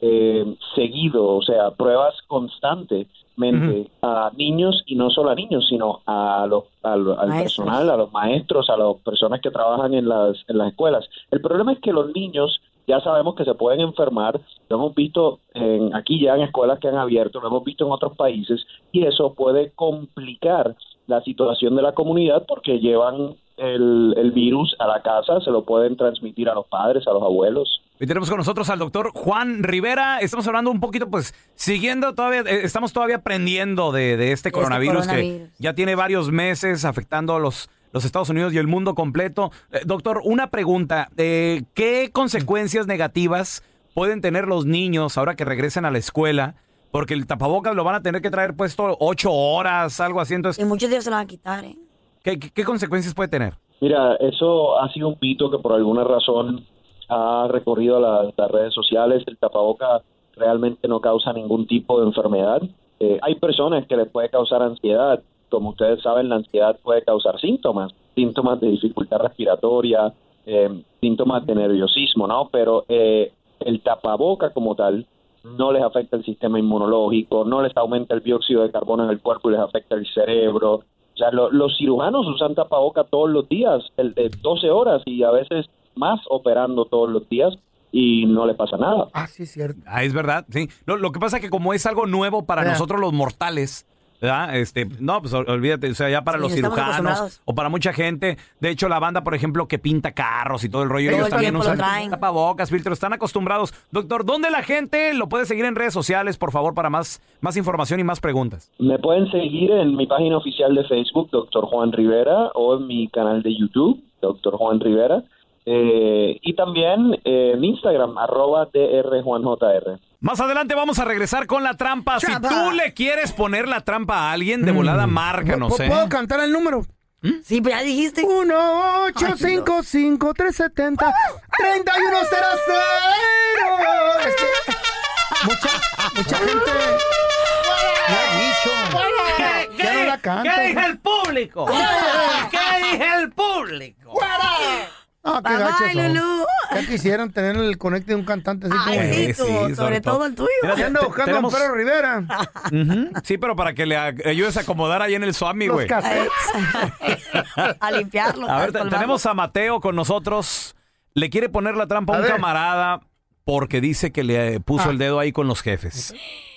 eh, seguido, o sea, pruebas constantemente a niños y no solo a niños, sino a los, a lo- al Maestros. personal, a los maestros, a las personas que trabajan en las, en las escuelas. El problema es que los niños ya sabemos que se pueden enfermar, lo hemos visto en, aquí ya en escuelas que han abierto, lo hemos visto en otros países, y eso puede complicar la situación de la comunidad porque llevan el, el virus a la casa, se lo pueden transmitir a los padres, a los abuelos. Hoy tenemos con nosotros al doctor Juan Rivera. Estamos hablando un poquito, pues, siguiendo todavía, eh, estamos todavía aprendiendo de, de este coronavirus, coronavirus. que ya tiene varios meses afectando a los, los Estados Unidos y el mundo completo. Eh, doctor, una pregunta. eh, ¿Qué consecuencias negativas pueden tener los niños ahora que regresen a la escuela? Porque el tapabocas lo van a tener que traer puesto ocho horas, algo así. Entonces, Y muchos de ellos se lo van a quitar, ¿eh? ¿qué, qué- qué consecuencias puede tener? Mira, eso ha sido un mito que por alguna razón ha recorrido las, las redes sociales. El tapaboca realmente no causa ningún tipo de enfermedad. Eh, hay personas que les puede causar ansiedad. Como ustedes saben, la ansiedad puede causar síntomas, síntomas de dificultad respiratoria, eh, síntomas de nerviosismo, ¿no? Pero eh, el tapaboca como tal no les afecta el sistema inmunológico, no les aumenta el dióxido de carbono en el cuerpo y les afecta el cerebro. O sea, lo- los cirujanos usan tapaboca todos los días, el de 12 horas y a veces más operando todos los días y no les pasa nada. Ah, sí, es cierto. Ah, es verdad, sí. Lo, lo que pasa es que como es algo nuevo para nosotros los mortales, ¿verdad? Este, no, pues ol- olvídate, o sea, ya para Sí, los cirujanos o para mucha gente. De hecho, la banda, por ejemplo, que pinta carros y todo el rollo, ellos el también usan traen. tapabocas, filtros, están acostumbrados. Doctor, ¿dónde la gente lo puede seguir en redes sociales, por favor, para más, más información y más preguntas? Me pueden seguir en mi página oficial de Facebook, Doctor Juan Rivera, o en mi canal de YouTube, Doctor Juan Rivera, eh, y también eh, en Instagram, arroba drjuanjr. Más adelante vamos a regresar con la trampa. Si tú le quieres poner la trampa a alguien, de volada, márcanos, ¿Puedo- ¿eh? ¿Puedo cantar el número? Sí, pues ya dijiste. 1 8 5 5 3 70 31 Es que mucha, mucha gente (laughs) me ha dicho. Ya no la canta. ¿Qué dije el público? (laughs) ¿Qué dije el público? Ah, qué. Lulú. Ya quisieran tener el conecte de un cantante así Ay, como sí, tú, sí, sobre, sobre todo. todo. el tuyo. Mira, Ya ando te- buscando tenemos- a un perro Rivera. Sí, pero para que le ayudes a acomodar ahí en el Swami, güey. (laughs) a limpiarlo. A ver, tenemos a Mateo con nosotros. Le quiere poner la trampa a A un ver. camarada porque dice que le puso Ah. el dedo ahí con los jefes.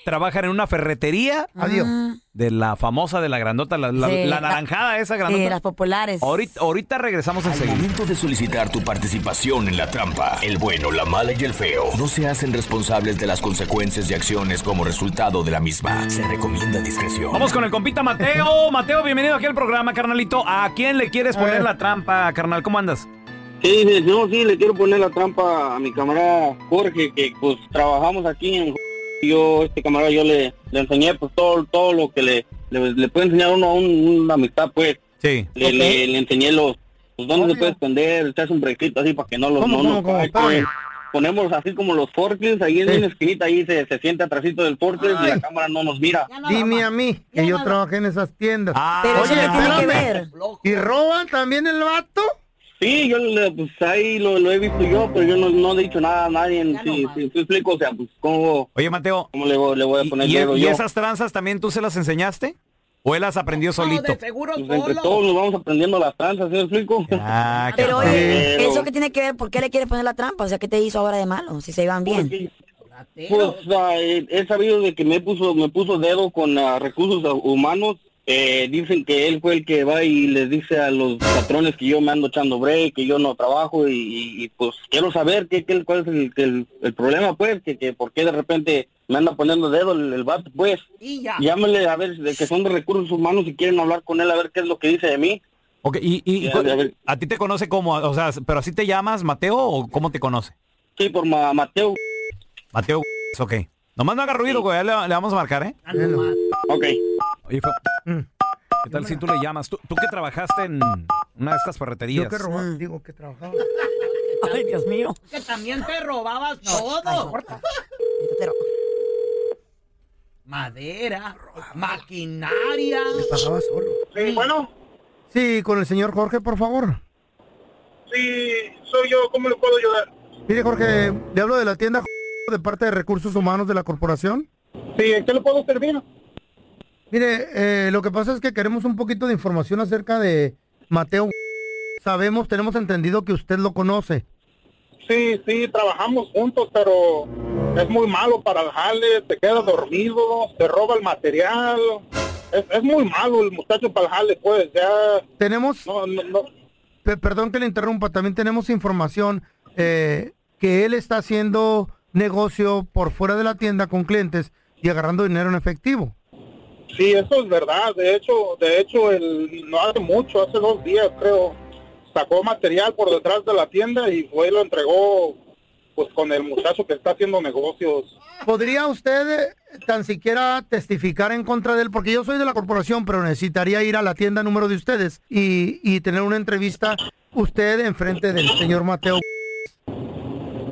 Trabajan en una ferretería Adiós. de la famosa, de la grandota, la, la- Sí, la la- naranjada esa Sí, grandota. las populares. Ahorita, ahorita regresamos Al enseguida. momento de solicitar tu participación en la trampa, el bueno, la mala y el feo no se hacen responsables de las consecuencias y acciones como resultado de la misma. Se recomienda discreción. Vamos con el compita Mateo. Mateo, bienvenido aquí al programa, carnalito. ¿A quién le quieres poner la trampa, carnal? ¿Cómo andas? Sí, sí, no, sí, le quiero poner la trampa a mi camarada Jorge, que pues trabajamos aquí en yo, este camarada, yo le, le enseñé pues todo, todo lo que le, le, le puede enseñar uno a un- una amistad, pues. Sí. Le, le, le enseñé los, pues dónde Obvio. se puede esconder, se hace un brequito así para que no los, ¿Cómo, no cómo, nos cómo? Ponemos así como los forklifts, ahí en Sí. una esquinita, ahí se, se siente atrásito del forklift y la cámara no nos mira. Dime a mí, que yo trabajé en esas tiendas. Ah, Pero eso Oye, no tiene que espérame. ver. ¿Y roban también el vato? Sí, yo le- pues ahí lo, lo he visto yo, pero yo no, no he dicho nada a nadie. Sí, sí, sí, explico, o sea, pues cómo, Oye, Mateo. cómo le, voy- le voy a ¿Y, poner y- dedo y yo. esas tranzas también tú se las enseñaste? ¿O él las aprendió solito? seguro Pues entre todos nos vamos aprendiendo las tranzas, ¿sí me explico? Ah, (laughs) Pero oye, Pero- ¿eso qué tiene que ver? ¿Por qué le quieres poner la trampa? O sea, ¿qué te hizo ahora de malo? Si se iban bien. Porque, Pues ah, he sabido de que me puso me puso dedo con ah, recursos ah, humanos. Eh, dicen que él fue el que va y les dice a los patrones que yo me ando echando break, que yo no trabajo y, y- y, pues quiero saber qué, qué- cuál es el, el- el problema, pues, que, que por qué de repente me anda poniendo dedo el, el vato, pues. Y ya. Llámele a ver, de que son de recursos humanos y quieren hablar con él a ver qué es lo que dice de mí. Ok, y, a ti te conoce como, o sea, pero así te llamas Mateo o cómo te conoce? Sí, por ma- Mateo. Mateo, ok. Nomás no haga ruido, güey, ya le, le vamos a marcar, ¿eh? Ok. Oye, Mm. ¿qué tal si tú le llamas? ¿Tú, tú que trabajaste en una de estas ferreterías? Yo que robaba, digo que trabajaba. (laughs) Ay, Dios mío. Que también te robabas todo. Madera, maquinaria. Me pagaba solo. Sí, bueno. Sí, con el señor Jorge, por favor. Sí, soy yo, ¿cómo le puedo ayudar? Mire, Jorge, le hablo de la tienda de parte de Recursos Humanos de la corporación. Sí, ¿en qué le puedo servir? Mire, eh, lo que pasa es que queremos un poquito de información acerca de Mateo. Sabemos, tenemos entendido que usted lo conoce. Sí, sí, trabajamos juntos, pero es muy malo para el jale, se queda dormido, se roba el material. Es, es muy malo el muchacho para el jale, pues, ya... Tenemos, No, no, no. pe- perdón que le interrumpa, también tenemos información eh, que él está haciendo negocio por fuera de la tienda con clientes y agarrando dinero en efectivo. Sí, eso es verdad. De hecho, de hecho, el, no hace mucho, hace dos días creo, sacó material por detrás de la tienda y fue y lo entregó pues con el muchacho que está haciendo negocios. ¿Podría usted eh, tan siquiera testificar en contra de él? Porque yo soy de la corporación, pero necesitaría ir a la tienda número de ustedes y, y tener una entrevista usted enfrente del señor Mateo.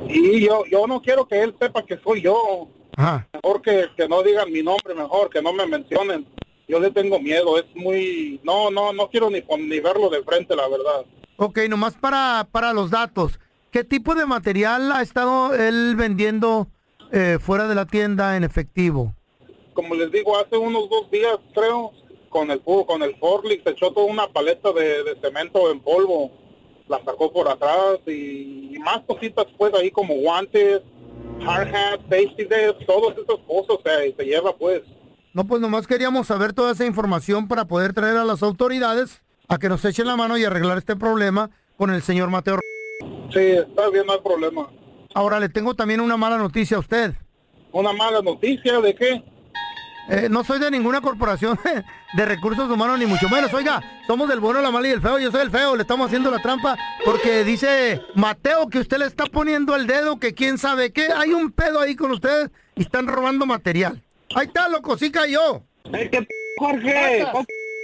Y yo, yo no quiero que él sepa que soy yo. Ajá. Mejor que, que no digan mi nombre, mejor que no me mencionen. Yo le tengo miedo, es muy... No, no, no quiero ni, ni verlo de frente, la verdad. Ok, nomás para, para los datos. ¿Qué tipo de material ha estado él vendiendo eh, fuera de la tienda en efectivo? Como les digo, hace unos dos días, creo, con el con el forklift se echó toda una paleta de, de cemento en polvo. La sacó por atrás y, y más cositas, pues, ahí como guantes, hard hat, safety vest, todas esas cosas se, se lleva, pues. No, pues nomás queríamos saber toda esa información para poder traer a las autoridades a que nos echen la mano y arreglar este problema con el señor Mateo. Sí, está bien, no hay problema. Ahora le tengo también una mala noticia a usted. ¿Una mala noticia de qué? Eh, no soy de ninguna corporación (laughs) de recursos humanos, ni mucho menos. Oiga, somos del bueno, la mala y el feo. Yo soy el feo, le estamos haciendo la trampa porque dice Mateo que usted le está poniendo el dedo, que quién sabe qué. Hay un pedo ahí con ustedes y están robando material. Ahí está, loco, sí cayó. Jorge,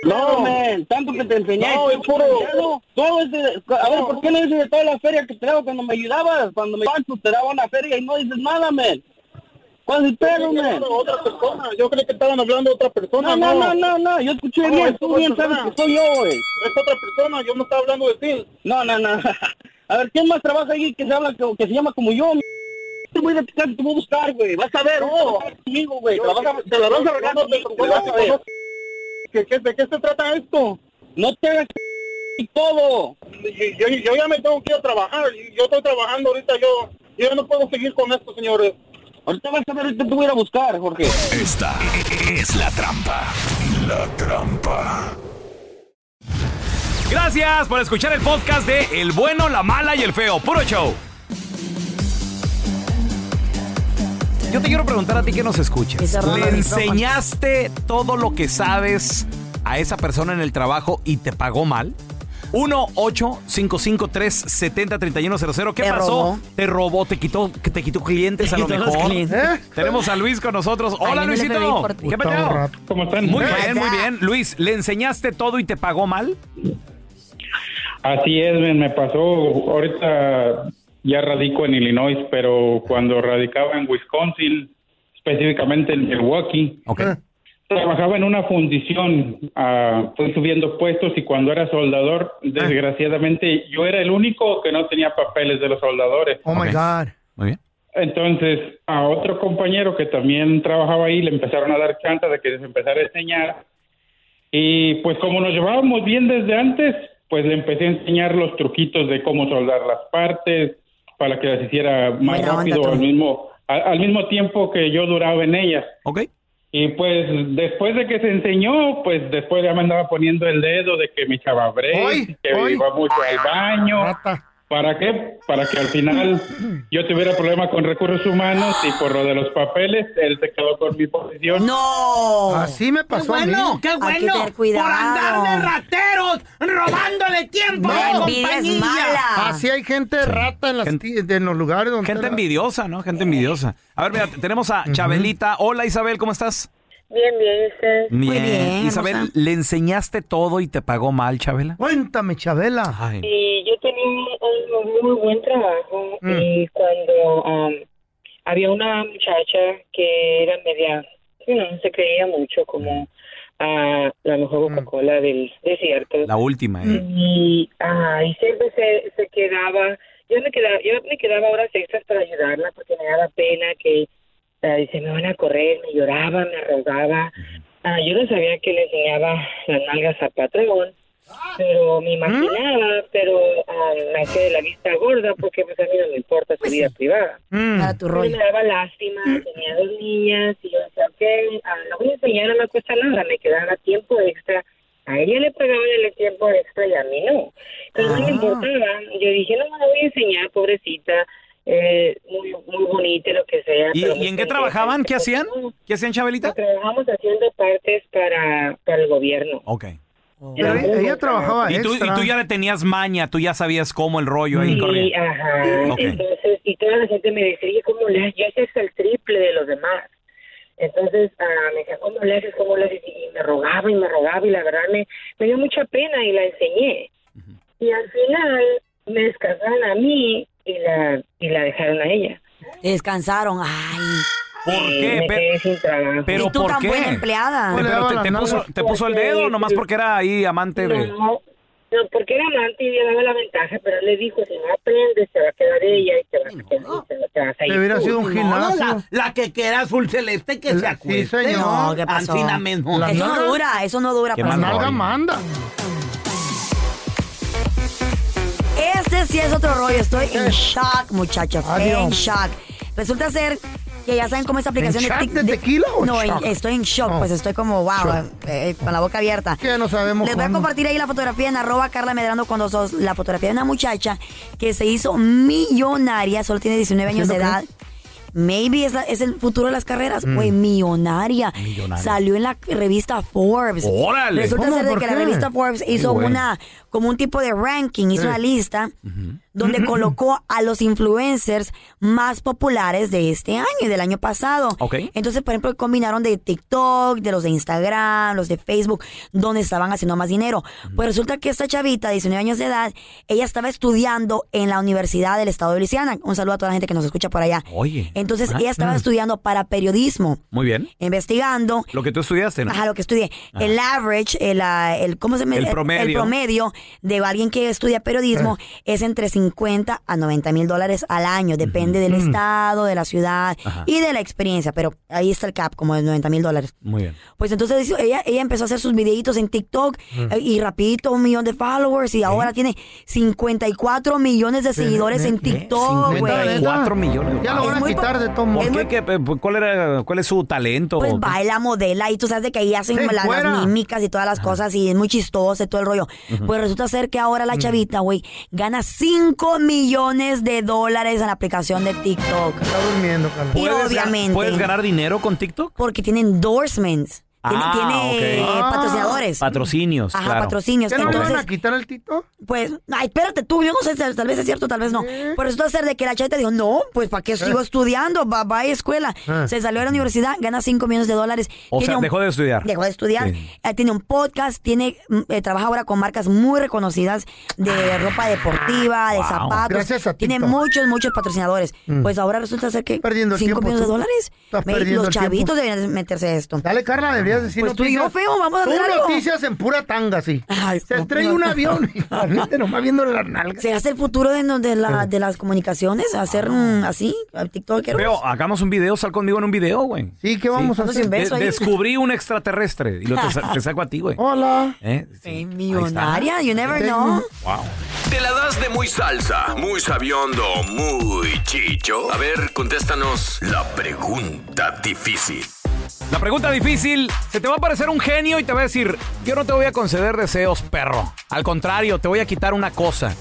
no, men, tanto que te enseñé. No, es puro- Todo ese, a ver, ¿por qué no dices de toda la feria que te daba cuando me ayudabas? Cuando me Pancho te daba una feria y no dices nada, men. ¿Cuál es el pedo, men? Otra persona, yo creí que estaban hablando de otra persona. No, no, no, no, no, yo escuché No, bien, tú bien sabes que soy yo, güey. Es otra persona, yo no estaba hablando de ti. No, no, no. (laughs) A ver, ¿quién más trabaja ahí que se habla, que, que se llama como yo? Te voy a platicar, te voy a buscar, güey. Vas a ver, no, conmigo, güey. Te la vas a, te la vas a arreglar conmigo, güey, vas a ver. ¿Qué, qué, ¿De qué se trata esto? No te hagas (laughs) y todo. Yo, yo, yo ya me tengo que ir a trabajar. Yo estoy trabajando ahorita, yo, yo no puedo seguir con esto, señores. Ahorita vas a ver, ahorita te voy a ir a buscar, Jorge. Esta es la trampa. La trampa. Gracias por escuchar el podcast de El bueno, la mala y el feo. Puro show. Yo te quiero preguntar a ti que nos escuchas. ¿Le enseñaste todo lo que sabes a esa persona en el trabajo y te pagó mal? 1-855-370-3100. ¿Qué Te pasó? robó. Te robó, te quitó, te quitó clientes Te a lo mejor. clientes. ¿Eh? Tenemos a Luis con nosotros. Hola, Luisito. ¿Qué pasó? ¿Cómo están? Muy bien, muy bien. Luis, ¿le enseñaste todo y te pagó mal? Así es, me pasó. Ahorita ya radico en Illinois, pero cuando radicaba en Wisconsin, específicamente en Milwaukee, trabajaba en una fundición. ah, fui subiendo puestos y cuando era soldador, desgraciadamente, yo era el único que no tenía papeles de los soldadores. Oh my God. Muy bien. Entonces, a otro compañero que también trabajaba ahí le empezaron a dar chance de que les empezara a enseñar. Y pues como nos llevábamos bien desde antes, pues le empecé a enseñar los truquitos de cómo soldar las partes para que las hiciera más rápido al mismo al, al mismo tiempo que yo duraba en ellas. Ok. Y pues después de que se enseñó, pues después ya me andaba poniendo el dedo de que me echaba break, que hoy. iba mucho al baño. Rata. ¿Para qué? Para que al final yo tuviera problema con recursos humanos y por lo de los papeles, él se quedó con mi posición. ¡No! Así me pasó ¡Qué a mí. bueno, qué Hay que bueno! tener. Por andar de rateros, robándole tiempo a La compañía. mala. Así hay gente rata en, las en los lugares donde... Gente envidiosa, ¿no? Gente envidiosa. A ver, mira, tenemos a Chabelita. Hola, Isabel, ¿cómo estás? Bien, bien, usted. Bien. Isabel, hermosa. ¿le enseñaste todo y te pagó mal, Chabela? Cuéntame, Chabela. Ay. Y yo tenía un, un muy buen trabajo Mm. y cuando um, había una muchacha que era media, se creía mucho como a la mejor Coca-Cola del desierto. La última, ¿eh? Y, ah, y siempre se, se quedaba, yo me quedaba, yo me quedaba horas extras para ayudarla porque me daba pena que ah, dice, me van a correr, me lloraba, me rogaba. Ah, yo no sabía que le enseñaba las nalgas a patrón, pero me imaginaba, pero ah, me hacía de la vista gorda porque pues a mí no me importa su vida privada. Para tu rollo. me daba lástima, tenía dos niñas y yo decía, ok, ah, lo voy a enseñar, no me cuesta nada, me quedaba tiempo extra. A ella le pagaban el tiempo extra y a mí no. Entonces no me importaba. Yo dije, no, me la voy a enseñar, pobrecita, eh, muy, muy bonita, lo que sea. ¿Y, y en qué trabajaban? ¿Qué hacían? ¿Qué hacían, Chabelita? Trabajamos haciendo partes para, para el gobierno. Ok. Pero ella, ella trabajaba Y tú, y extra. tú ya le tenías maña, tú ya sabías cómo el rollo ahí Sí, corría. ajá. Ok. Entonces, y toda la gente me decía, ¿cómo le haces? Ya haces el triple de los demás. Entonces, ah, me decía, ¿cómo le haces? ¿Cómo le haces? Y me rogaba y me rogaba y la verdad me, me dio mucha pena y la enseñé. Y al final me descansaron a mí y la, y la dejaron a ella. Descansaron. Ay. ¿Por Sí, qué? me quedé sin trabajo. ¿Pero y tú por tan qué? buena empleada. Pe- Pero te, te puso, te puso el dedo nomás porque era ahí amante de... No, no, porque era amante y le daba la ventaja, pero él le dijo, si no aprendes, te va a quedar ella y te vas a, quedar, te, te vas a ir Te hubiera tú". sido un No, gimnasio. la, la que quiera azul celeste que Sí, se acueste. señor. No, ¿qué pasó? Mismo. La- Eso no dura, eso no dura. Nalga rollo. manda. Este sí es otro rollo. Estoy en shock, muchachos. En shock. Resulta ser que ya saben cómo esta aplicación ¿En shock Tik- de tequila o No, shock? estoy en shock. Oh. Pues estoy como, wow, Shock. eh, con la boca abierta. Que no sabemos Les voy a compartir ahí la fotografía en arroba Carla Medrano cuando sos la fotografía de una muchacha que se hizo millonaria, solo tiene 19 años de ¿Haciendo edad. Maybe es, la- es el futuro de las carreras. Fue millonaria. Millonaria. Salió en la revista Forbes. ¡Órale! Resulta ser de ¿Por que qué? la revista Forbes hizo bueno. una, como un tipo de ranking, hizo una lista donde colocó a los influencers más populares de este año y del año pasado. Ok. Entonces, por ejemplo, combinaron de TikTok, de los de Instagram, los de Facebook, donde estaban haciendo más dinero. Pues resulta que esta chavita, 19 años de edad, ella estaba estudiando en la Universidad del Estado de Luisiana. Un saludo a toda la gente que nos escucha por allá. Oye. Entonces, Ah, ella estaba estudiando para periodismo, Muy bien. investigando Lo que tú estudiaste, ¿no? Ajá, lo que estudié. El average, el, ah, el, ¿cómo se me El promedio. El promedio de alguien que estudia periodismo es entre 50 a 90 mil dólares al año. Depende del estado, de la ciudad Ajá. y de la experiencia. Pero ahí está el cap, como de 90 mil dólares. Muy bien. Pues entonces ella, ella empezó a hacer sus videitos en TikTok eh, y rapidito un millón de followers y ahora tiene 54 millones de seguidores en TikTok, güey. 54 millones. Ya lo Es van a muy quitar de todo. ¿Qué? Pues, ¿Cuál, era, ¿Cuál es su talento? Pues baila, modela y tú sabes de que ahí hacen Sí, la- fuera. las mímicas y todas las cosas y es muy chistoso y todo el rollo. Pues resulta ser que ahora la chavita, güey, gana 5 millones de dólares en la aplicación de TikTok. Está durmiendo, Carla. Y ¿Puedes, obviamente, ¿Puedes ganar dinero con TikTok? porque tiene endorsements. Tiene, Ah, tiene, eh, Ah. patrocinadores. Patrocinios, Ajá, claro. patrocinios. ¿Qué no le van Entonces, a quitar el tito? pues, ay, espérate tú, yo no sé, tal, vez es cierto, tal vez no. Por resulta ser de que la chavita dijo, no, pues, ¿para qué sigo estudiando? Va, va a escuela. Eh. Se salió de la universidad, gana 5 millones de dólares. O Tiene sea, un- dejó de estudiar. Dejó de estudiar. Sí. Eh, tiene un podcast, tiene mm, eh, trabaja ahora con marcas muy reconocidas de ropa deportiva, de Wow. zapatos. Gracias a tiene muchos, muchos patrocinadores. Mm. Pues ahora resulta ser que Perdiendo el 5 tiempo, millones de dólares. Estás Ve, perdiendo Los el tiempo. chavitos deberían meterse a esto. Dale, Carla, deberías decir Pues tú y noticias. yo, feo, vamos a Tú algo. noticias en pura tanga, sí. Ay, Se estrella no. un avión y la (laughs) gente nomás viendo las nalgas. ¿Se hace el futuro de, de, la- de las comunicaciones? ¿Hacer mm, así? TikToker. Veo, hagamos un video, sal conmigo en un video, güey. Sí, ¿qué vamos a hacer? De- ahí. descubrí un extraterrestre y lo te, sa- te saco a ti, güey. Hola. ¿Eh? Sí. Millonaria, you never know. Wow. ¿Te la das de muy salsa, muy sabiondo, muy chicho? A ver, contéstanos la pregunta difícil. La pregunta difícil, se te va a parecer un genio y te va a decir, yo no te voy a conceder deseos, perro. Al contrario, te voy a quitar una cosa.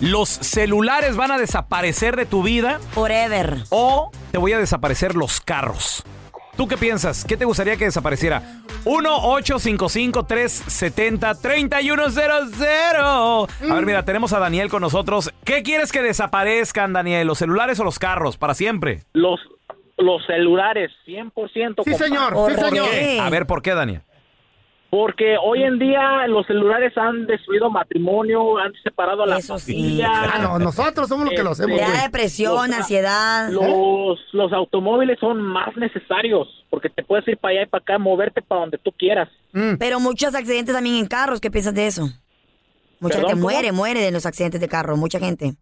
¿Los celulares van a desaparecer de tu vida? Forever. ¿O te voy a desaparecer los carros? ¿Tú qué piensas? ¿Qué te gustaría que desapareciera? 1-855-370-3100. A ver, mira, tenemos a Daniel con nosotros. ¿Qué quieres que desaparezcan, Daniel? ¿Los celulares o los carros? Para siempre. Los, los celulares, 100%. Sí, señor, sí, ¿Por señor. qué? A ver, ¿por qué, Daniel? Porque hoy en día los celulares han destruido matrimonio, han separado a la familia. Ah, no, nosotros somos los que lo Este, hacemos. Le da güey. depresión, ansiedad. Los, los automóviles son más necesarios porque te puedes ir para allá y para acá, moverte para donde tú quieras. Mm. Pero muchos accidentes también en carros. ¿Qué piensas de eso? Mucha ¿Perdón, gente muere, muere de los accidentes de carro. Mucha gente.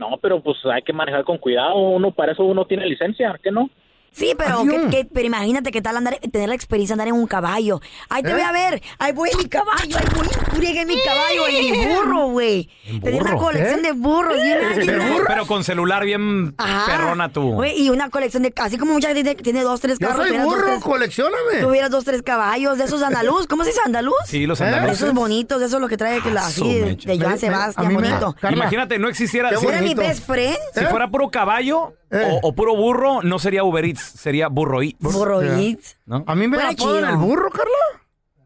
No, pero pues hay que manejar con cuidado. Uno para eso uno tiene licencia, ¿qué no? Sí, pero, ¿qué- qué- pero imagínate qué tal andar, tener la experiencia de andar en un caballo. Ay, te ¿Eh? voy a ver. Ahí voy en mi caballo. Ahí voy friegue en mi caballo, en mi burro, güey. Tener una burro? colección ¿Eh? de burros. bien ágil. Pero con celular bien Ajá. perrona tú. Güey, y una colección de... Así como mucha gente tiene dos, tres Yo carros. soy tuvieras dos, burro, tres- coleccioname. Tuvieras dos, tres caballos de esos andaluz. ¿Cómo se dice andaluz? Sí, los ¿Eh? andaluces. Esos bonitos, esos lo que trae que la, así de, Joan Sebastián, me- bonito. Imagínate, no existiera. Si- bonito. Era mi best friend. Si fuera puro caballo o, o puro burro, no sería Uber Eats, sería Burro Eats. Burro Eats. ¿No? A mí me Fuera apodan chido. el burro, Carla.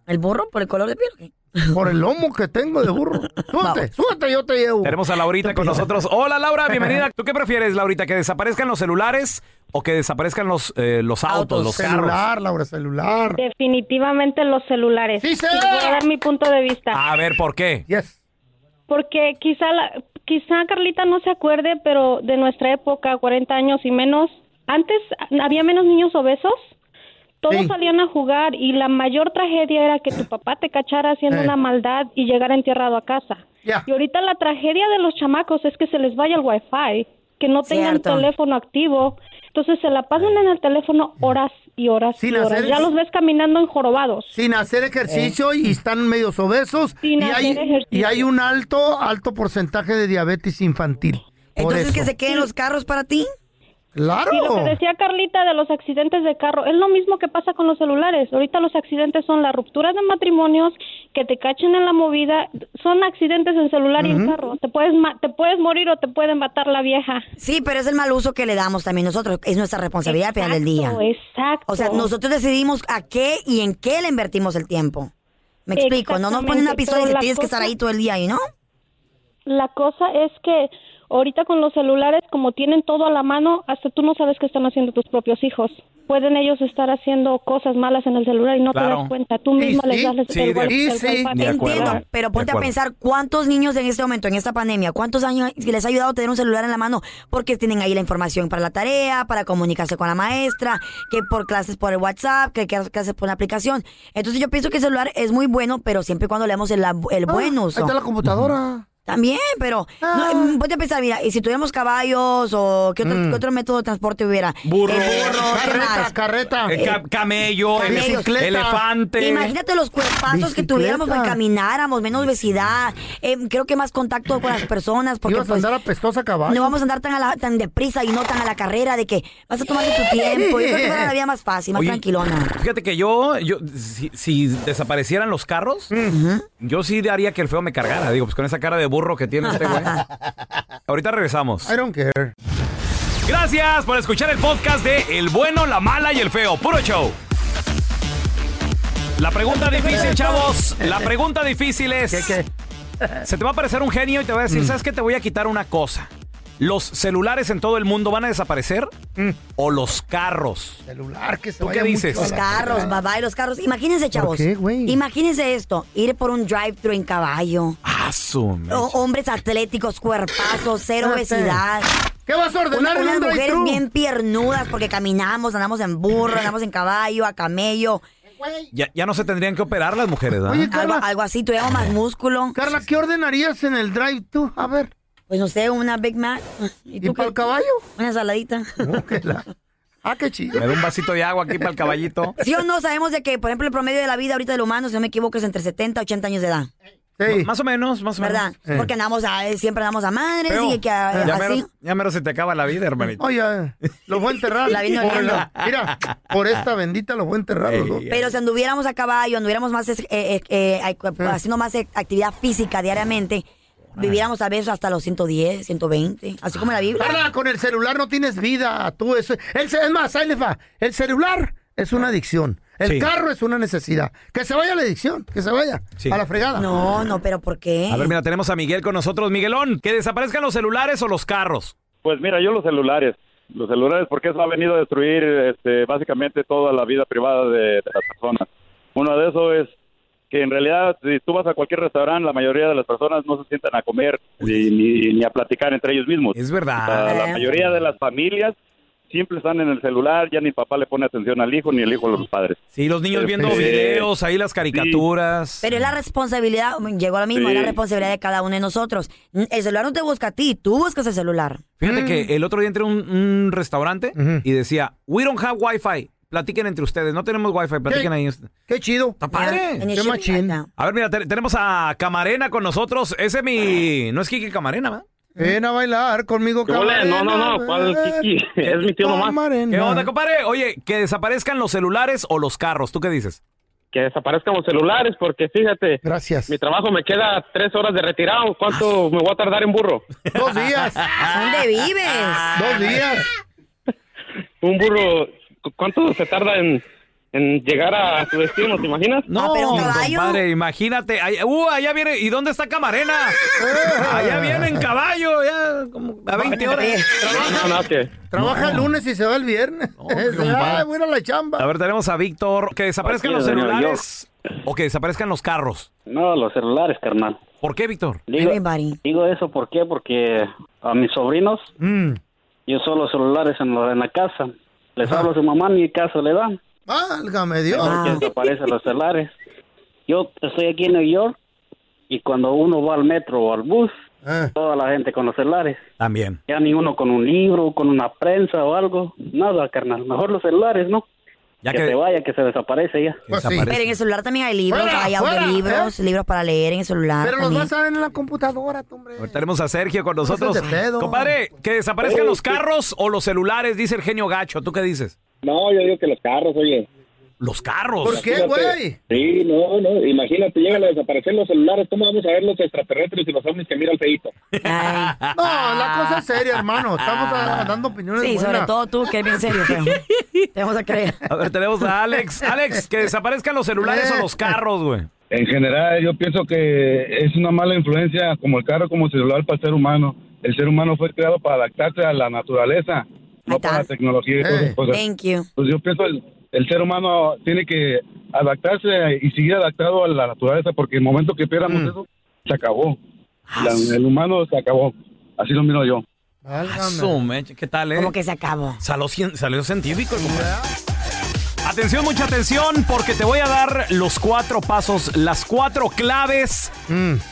¿El burro por el color de piel? Por el lomo que tengo de burro. (laughs) Súbete, súbete, yo te llevo. Tenemos a Laurita con nosotros. Hola, Laura, bienvenida. (laughs) ¿Tú qué prefieres, Laurita? ¿Que desaparezcan los celulares o que desaparezcan los, eh, los autos, los carros? celular, Laura, celular. Definitivamente los celulares. Sí, sé. Voy a dar mi punto de vista. A ver, ¿por qué? Porque quizá, la- quizá Carlita no se acuerde, pero de nuestra época, 40 años y menos, antes había menos niños obesos. Todos Sí. salían a jugar y la mayor tragedia era que tu papá te cachara haciendo Eh. una maldad y llegara entierrado a casa. Y ahorita la tragedia de los chamacos es que se les vaya el wifi, que no tengan Cierto. teléfono activo. Entonces se la pasan en el teléfono horas y horas Sin y horas. hacer- Ya los ves caminando en jorobados. Sin hacer ejercicio y están medio obesos. Sin y, hacer hay, ejercicio. y hay un alto, alto porcentaje de diabetes infantil. Por Entonces, eso. que se queden los carros para ti. Claro. Y lo que decía Carlita de los accidentes de carro, es lo mismo que pasa con los celulares. Ahorita los accidentes son la ruptura de matrimonios, que te cachen en la movida, son accidentes en celular y en carro. Te puedes ma- te puedes morir o te pueden matar la vieja. Sí, pero es el mal uso que le damos también nosotros. Es nuestra responsabilidad al final del día. Exacto. O sea, nosotros decidimos a qué y en qué le invertimos el tiempo. Me explico, no nos ponen una pistola y tienes que estar cosa- ahí todo el día y no. La cosa es que ahorita con los celulares, como tienen todo a la mano, hasta tú no sabes qué están haciendo tus propios hijos. Pueden ellos estar haciendo cosas malas en el celular y no te das cuenta. Tú mismo les das el, Sí, el de- wifi- el sí, entiendo, pero ponte a pensar cuántos niños en este momento, en esta pandemia, cuántos años les ha ayudado a tener un celular en la mano porque tienen ahí la información para la tarea, para comunicarse con la maestra, que por clases por el WhatsApp, que que clases por la aplicación. Entonces yo pienso que el celular es muy bueno, pero siempre y cuando le damos el, el buen uso. Ah, Ahí está la computadora. También, pero no, mm, ponte a pensar, mira, y si tuviéramos caballos o qué otro, Mm. qué otro método de transporte hubiera. Burro. El burro, ¿qué Carreta, más? carreta. Eh, ca- camello, Camellos. elefante. Imagínate los cuerpazos que Bicicleta. tuviéramos para que camináramos, menos obesidad, eh, creo que más contacto con las personas, porque Ibas a pues, andar apestosa a caballo. no vamos a andar tan, a la- tan deprisa y no tan a la carrera de que vas a tomarte tu tiempo. Yo creo que fuera la vida más fácil, más Oye, tranquilona. Fíjate que yo, yo si, si desaparecieran los carros, yo sí haría que el feo me cargara. Digo, pues con esa cara de burro que tiene este güey. (laughs) Ahorita regresamos. I don't care. Gracias por escuchar el podcast de El bueno, la mala y el feo. Puro show. La pregunta difícil, chavos. La pregunta difícil es. Se te va a aparecer un genio y te va a decir, ¿sabes qué? Te voy a quitar una cosa. ¿Los celulares en todo el mundo van a desaparecer? ¿O los carros? Celular que se ¿Tú vaya qué dices? Los carros, bye bye, los carros. Imagínense, chavos. qué, güey? Imagínense esto, ir por un drive-thru en caballo. Su me- O- hombres atléticos, cuerpazos, cero Espérate. obesidad. ¿Qué vas a ordenar Una- en unas un mujeres drive-thru? bien piernudas porque caminamos, andamos en burro, andamos en caballo, a camello. Ya, ya no se tendrían que operar las mujeres, ¿verdad? Oye, Algo, Carla, algo así, tuviéramos más músculo. Carla, ¿qué ordenarías en el drive-thru? A ver. Pues no sé, una Big Mac. ¿Y, ¿Y tú para el caballo? Una saladita. Ah, qué chido. Me da un vasito de agua aquí para el caballito. ¿Sí o no? Sabemos de que, por ejemplo, el promedio de la vida ahorita del humano, si no me equivoco, es entre 70 y 80 años de edad. Sí. Más o menos, más o menos. ¿Verdad? Eh. Porque andamos a, siempre andamos a madres y que a- ya, así. mero, ya mero se te acaba la vida, hermanito. Oye, los voy a enterrar. La vino Por la- mira, por esta bendita los voy a enterrar los dos. Pero si anduviéramos a caballo, anduviéramos más, eh, eh, eh, haciendo más eh, actividad física diariamente, viviéramos tal vez hasta los 110, 120, así como la Biblia. Carla, con el celular no tienes vida. Tú, eso, el, ce- es más, ahí les va. El celular es una adicción. El Sí. carro es una necesidad. Que se vaya la adicción, que se vaya. Sí. A la fregada. No, no, pero ¿por qué? A ver, mira, tenemos a Miguel con nosotros. Miguelón, que desaparezcan los celulares o los carros. Pues mira, yo los celulares, los celulares porque eso ha venido a destruir este, básicamente toda la vida privada de, de las personas. Uno de esos es que en realidad si tú vas a cualquier restaurante, la mayoría de las personas no se sientan a comer ni, ni, ni a platicar entre ellos mismos. Es O verdad. la mayoría de las familias siempre están en el celular, ya ni papá le pone atención al hijo ni el hijo a los padres. Sí, los niños viendo Este, videos, ahí las caricaturas. Pero es la responsabilidad, llegó a lo mismo, Sí. es la responsabilidad de cada uno de nosotros. El celular no te busca a ti, tú buscas el celular. Fíjate Mm. que el otro día entré a un, un restaurante y decía, we don't have wifi. Platiquen entre ustedes, no tenemos wifi, platiquen ahí. Qué chido. Está padre. En el shipping acá. A ver, mira, te- tenemos a Camarena con nosotros. Ese es mi... No es Kiki Camarena, ¿va? Ven a bailar conmigo, ¿Qué ole? Camarena, No, no, no, ¿cuál. Kiki? (laughs) (laughs) Es mi tío nomás. Camarena. ¿Qué onda, compadre? Oye, que desaparezcan los celulares o los carros. ¿Tú qué dices? que desaparezcan los celulares porque fíjate, Gracias. mi trabajo me queda tres horas de retirado. ¿Cuánto me voy a tardar en burro? Dos días. ¿Dónde vives? Dos días. (laughs) Un burro, ¿cu- ¿cuánto se tarda en, en llegar a su destino? ¿Te imaginas? No, compadre, imagínate. Ay- uh, allá viene. ¿Y dónde está Camarena? allá viene en caballo, ya como a 20 horas. No, no, que... Trabaja el lunes y se va el viernes. Ay, (laughs) voy a ir a la chamba. A ver, tenemos a Víctor. Que desaparezcan Aquí, los celulares o que desaparezcan los carros. No, los celulares, carnal. ¿Por qué, Víctor? Digo, digo eso ¿por qué? porque a mis sobrinos Mm. yo solo los celulares en, la- en la casa. Les hablo a su mamá, ni caso le dan. Válgame Dios. Porque desaparecen los celulares. Yo estoy aquí en New York y cuando uno va al metro o al bus, Ah. toda la gente con los celulares. También. Ya ni uno con un libro, con una prensa o algo. Nada, carnal. Mejor los celulares, ¿no? Ya que, que- se vaya, que se desaparece ya. Pues Pero en el celular también hay libros, Fuera, hay audiolibros, libros para leer en el celular. Pero los también. vas a ver en la computadora, hombre. A ver, tenemos a Sergio con nosotros. de pedo. Compadre, que desaparezcan Oye, los sí. carros o los celulares, dice el genio gacho. ¿Tú qué dices? No, yo digo que los carros, oye. Los carros. ¿Por qué, güey? Sí, no, no. Imagínate, llegan a desaparecer los celulares. ¿Cómo vamos a ver los extraterrestres y los ovnis que miran feito? No, la cosa es seria, hermano. Estamos ah, dando opiniones Sí, sobre todo tú, que es bien serio, (laughs) feo. Te vamos a creer. A ver, tenemos a Alex. (laughs) Alex, que desaparezcan los celulares o los carros, güey. En general, yo pienso que es una mala influencia como el carro, como el celular para el ser humano. El ser humano fue creado para adaptarse a la naturaleza, no para la tecnología y todas esas cosas. Thank you. Pues yo pienso el, ser humano tiene que adaptarse y seguir adaptado a la naturaleza porque el momento que pierdamos eso, se acabó. La- el humano se acabó. Así lo miro yo. Mecha, ¿Qué tal, eh? Como que se acabó. Salió, cien- salió científico. Atención, mucha atención, porque te voy a dar los cuatro pasos, las cuatro claves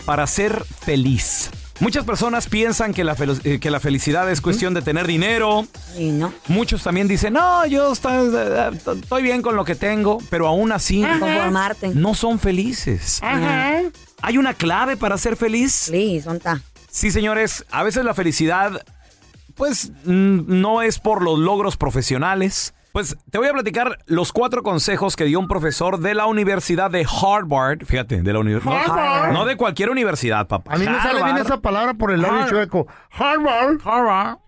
para ser feliz. Muchas personas piensan que la, eh, que la felicidad es cuestión de tener dinero. Y no. Muchos también dicen, no, yo eh, estoy bien con lo que tengo, pero aún así no son felices. ¿Hay una clave para ser feliz? Sí, son. Sí, señores, a veces la felicidad, pues, no es por los logros profesionales. Pues te voy a platicar los cuatro consejos que dio un profesor de la Universidad de Harvard. Fíjate, de la universidad. Harvard. No, de cualquier universidad, papá. A mí me sale bien Harvard. esa palabra por el labio Harvard. chueco. Harvard. Harvard.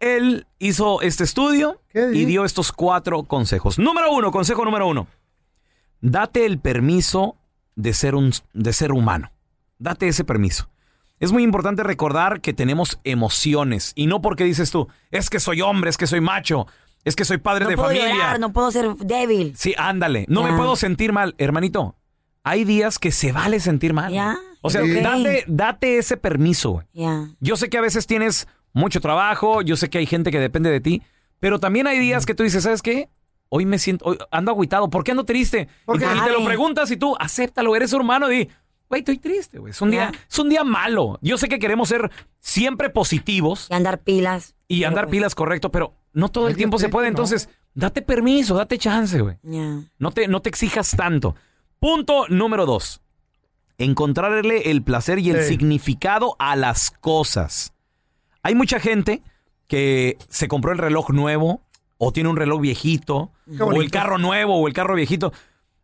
Él hizo este estudio y dio estos cuatro consejos. Número uno, consejo número uno. Date el permiso de ser, un, de ser humano. Date ese permiso. Es muy importante recordar que tenemos emociones y no porque dices tú, es que soy hombre, es que soy macho, es que soy padre No de puedo familia. llorar, no puedo ser débil. Sí, ándale. No me puedo sentir mal, hermanito. Hay días que se vale sentir mal. Ya, O sea, date, date ese permiso. Ya. Yo sé que a veces tienes mucho trabajo, yo sé que hay gente que depende de ti, pero también hay días que tú dices, ¿sabes qué? Hoy me siento, hoy ando agüitado, ¿por qué ando triste? Y te, y te lo preguntas y tú, acéptalo, eres humano y, güey, estoy triste, güey. Es un día, es un día malo. Yo sé que queremos ser siempre positivos. Y andar pilas. Y andar pilas, correcto, pero no todo el tiempo se puede. Entonces, date permiso, date chance, güey. No te, no te exijas tanto. Punto número dos. Encontrarle el placer y el Sí. significado a las cosas. Hay mucha gente que se compró el reloj nuevo o tiene un reloj viejito o el carro nuevo o el carro viejito.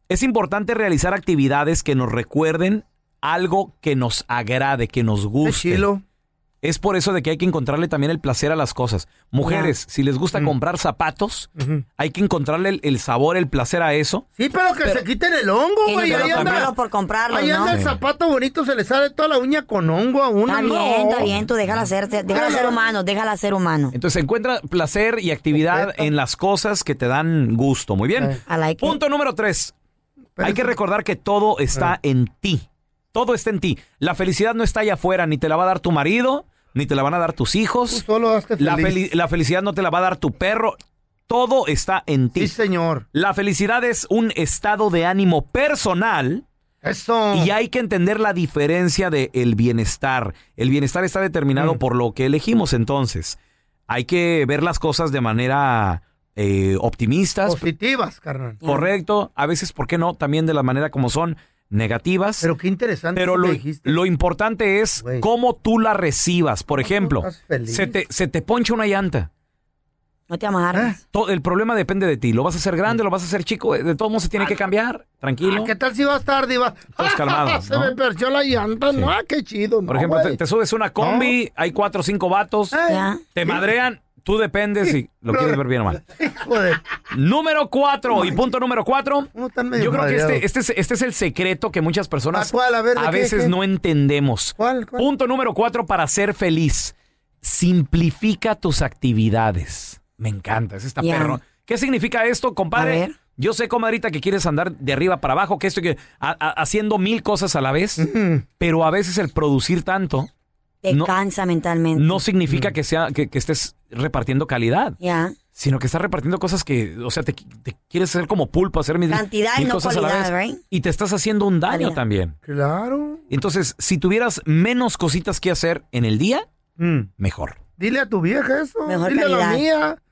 Es importante realizar actividades que nos recuerden algo que nos agrade, que nos guste. Es por eso de que hay que encontrarle también el placer a las cosas. Mujeres, si les Mm. gusta comprar zapatos, hay que encontrarle el, el sabor, el placer a eso. Sí, pero que se quiten el hongo, Y no güey. Ahí anda, por comprarlo, ahí anda ¿no? el zapato bonito, se le sale toda la uña con hongo a uno. Está no. bien, está bien, tú déjala ser, déjala ser humano, déjala ser humano. Entonces encuentra placer y actividad en las cosas que te dan gusto. Muy bien. I like it. Punto número tres. Hay que recordar que todo está en ti. Todo está en ti. La felicidad no está allá afuera, ni te la va a dar tu marido, ni te la van a dar tus hijos. solo hazte La, feliz. la felicidad no te la va a dar tu perro. Todo está en ti. Sí, señor. La felicidad es un estado de ánimo personal. Eso. Y hay que entender la diferencia del el bienestar. El bienestar está determinado por lo que elegimos entonces. Hay que ver las cosas de manera eh, optimistas. Positivas, carnal. Correcto. A veces, ¿por qué no? También de la manera como son negativas. Pero qué interesante Pero lo, dijiste. lo importante es cómo tú la recibas. Por ejemplo, estás feliz. se te, se te poncha una llanta. No te amarras. To- El problema depende de ti. Lo vas a hacer grande, lo vas a hacer chico. De todos modos se tiene que cambiar. Tranquilo. Ah, ¿Qué tal si vas tarde y va? Todos calmados, Se me perdió la llanta. No, ah, qué chido. Por no, ejemplo, te subes una combi, hay cuatro o cinco vatos, te madrean, tú dependes si lo (laughs) quieres ver bien o mal. (laughs) Joder. Número cuatro, y punto número cuatro. medio Yo creo que este, este, es, este es el secreto que muchas personas ¿A cuál? A ver, ¿de qué, veces qué? no entendemos. Punto número cuatro para ser feliz. Simplifica tus actividades. Me encanta, ese está Ya. perro. ¿Qué significa esto, A compadre? ver. Yo sé, comadrita, que quieres andar de arriba para abajo, que esto que a- a- haciendo mil cosas a la vez, pero a veces el producir tanto Te no- cansa mentalmente. no significa que sea que, que estés repartiendo calidad, Ya. sino que estás repartiendo cosas que, o sea, te, te quieres hacer como pulpo, hacer mil, Cantidad y mil no cosas a la calidad, vez, right? y te estás haciendo un daño Calidad. también. Claro. Entonces, si tuvieras menos cositas que hacer en el día, mejor. Dile a tu vieja eso. Mejor Dile a la calidad. mía.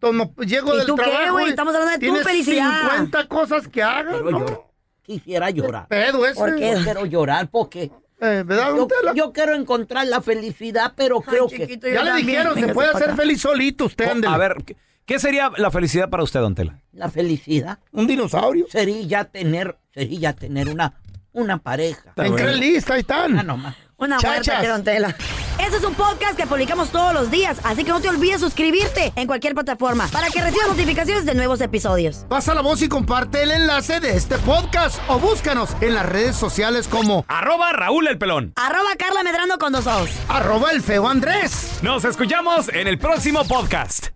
Tomo- llego ¿Y del tú qué, trabajo. güey? y Estamos hablando de tu tienes felicidad. 50 cosas que hagas. ¿no? Quisiera llorar. Pedo ese. ¿Por qué? Yo quiero llorar porque Eh, ¿verdad, yo, don Tela? yo quiero encontrar la felicidad, pero creo que... Ya le dijeron, se puede hacer feliz solito usted. A ver, ¿qué- ¿qué sería la felicidad para usted, Don Tela? La felicidad Un dinosaurio. sería ya tener, sería ya tener una, una pareja. En lista, ahí están. Ah, nomás. Una Don Tela. Este es un podcast que publicamos todos los días, así que no te olvides suscribirte en cualquier plataforma para que recibas notificaciones de nuevos episodios. Pasa la voz y comparte el enlace de este podcast o búscanos en las redes sociales como Arroba Raúl el Pelón. Arroba Carla Medrano con dos ojos. arroba el feo Andrés. Nos escuchamos en el próximo podcast.